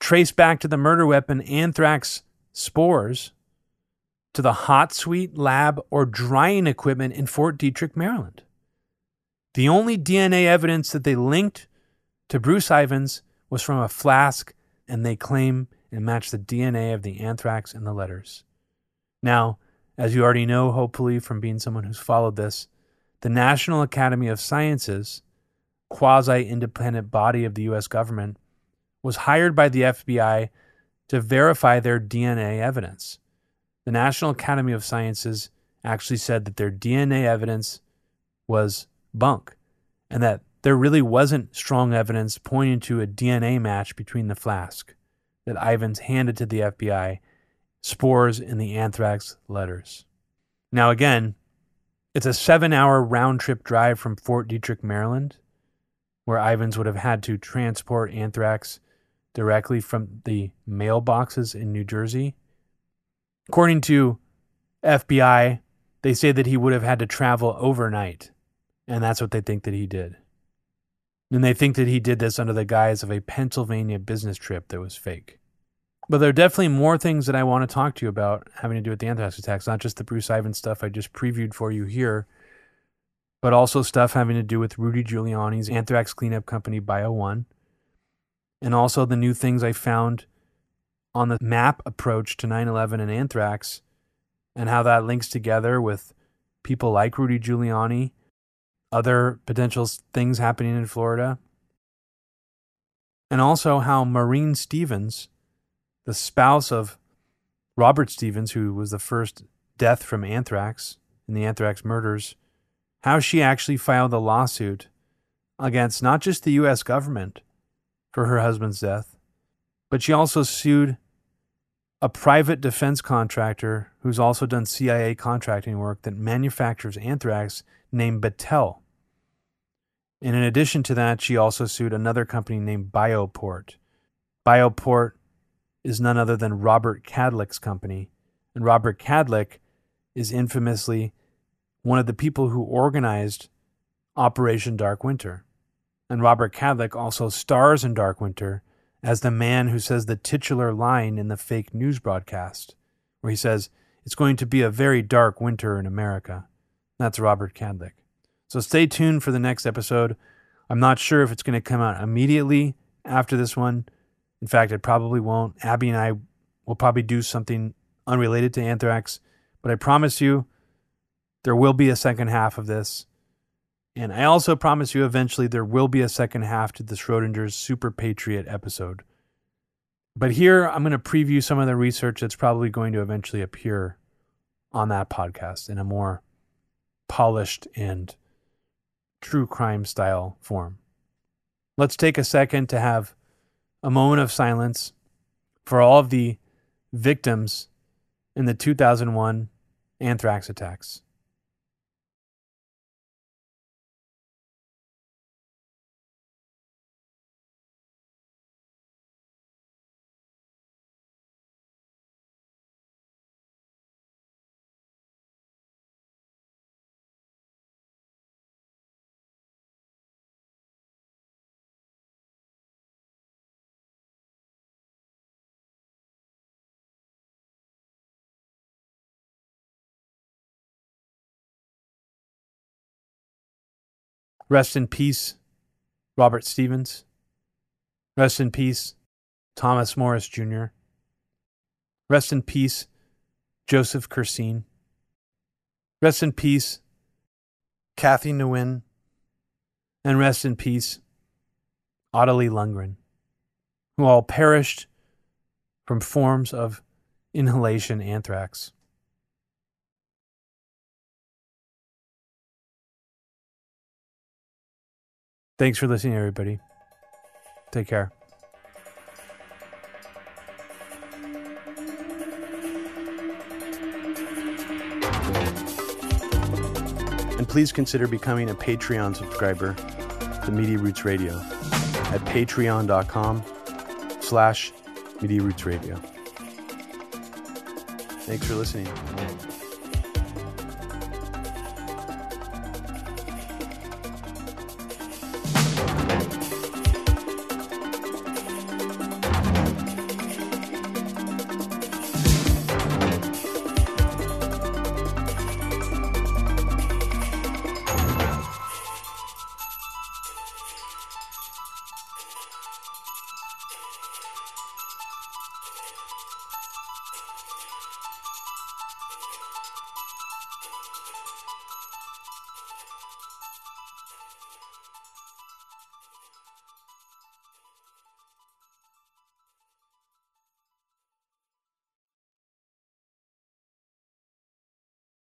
trace back to the murder weapon anthrax spores to the hot suite lab or drying equipment in Fort Detrick, Maryland. The only DNA evidence that they linked to Bruce Ivins was from a flask, and they claim it matched the DNA of the anthrax in the letters. Now, as you already know, hopefully from being someone who's followed this, the National Academy of Sciences, quasi independent body of the US government, was hired by the FBI to verify their DNA evidence. The National Academy of Sciences actually said that their DNA evidence was bunk and that there really wasn't strong evidence pointing to a DNA match between the flask that Ivins handed to the FBI spores in the anthrax letters. Now, again, it's a seven hour round trip drive from Fort Detrick, Maryland, where Ivins would have had to transport anthrax directly from the mailboxes in New Jersey. According to FBI, they say that he would have had to travel overnight, and that's what they think that he did. And they think that he did this under the guise of a Pennsylvania business trip that was fake. But there are definitely more things that I want to talk to you about having to do with the anthrax attacks, not just the Bruce Ivins stuff I just previewed for you here, but also stuff having to do with Rudy Giuliani's anthrax cleanup company, BioOne, and also the new things I found on the map approach to 9 11 and anthrax, and how that links together with people like Rudy Giuliani other potential things happening in Florida. And also how Maureen Stevens, the spouse of Robert Stevens, who was the first death from anthrax in the anthrax murders, how she actually filed a lawsuit against not just the U.S. government for her husband's death, but she also sued a private defense contractor who's also done CIA contracting work that manufactures anthrax named Battelle. And in addition to that, she also sued another company named Bioport. Bioport is none other than Robert Kadlec's company. And Robert Kadlec is infamously one of the people who organized Operation Dark Winter. And Robert Kadlec also stars in Dark Winter as the man who says the titular line in the fake news broadcast, where he says, It's going to be a very dark winter in America. That's Robert Kadlec. So stay tuned for the next episode. I'm not sure if it's going to come out immediately after this one. In fact, it probably won't. Abby and I will probably do something unrelated to anthrax, but I promise you there will be a second half of this. And I also promise you eventually there will be a second half to the Schrodinger's Super Patriot episode. But here I'm going to preview some of the research that's probably going to eventually appear on that podcast in a more polished and true crime style form. Let's take a second to have a moment of silence for all of the victims in the 2001 anthrax attacks. Rest in peace, Robert Stevens. Rest in peace, Thomas Morris Jr. Rest in peace, Joseph Curseen. Rest in peace, Kathy Nguyen. And rest in peace, Ottilie Lundgren, who all perished from forms of inhalation anthrax. Thanks for listening, everybody. Take care. And please consider becoming a Patreon subscriber to Media Roots Radio at patreon.com slash Media Roots Radio. Thanks for listening.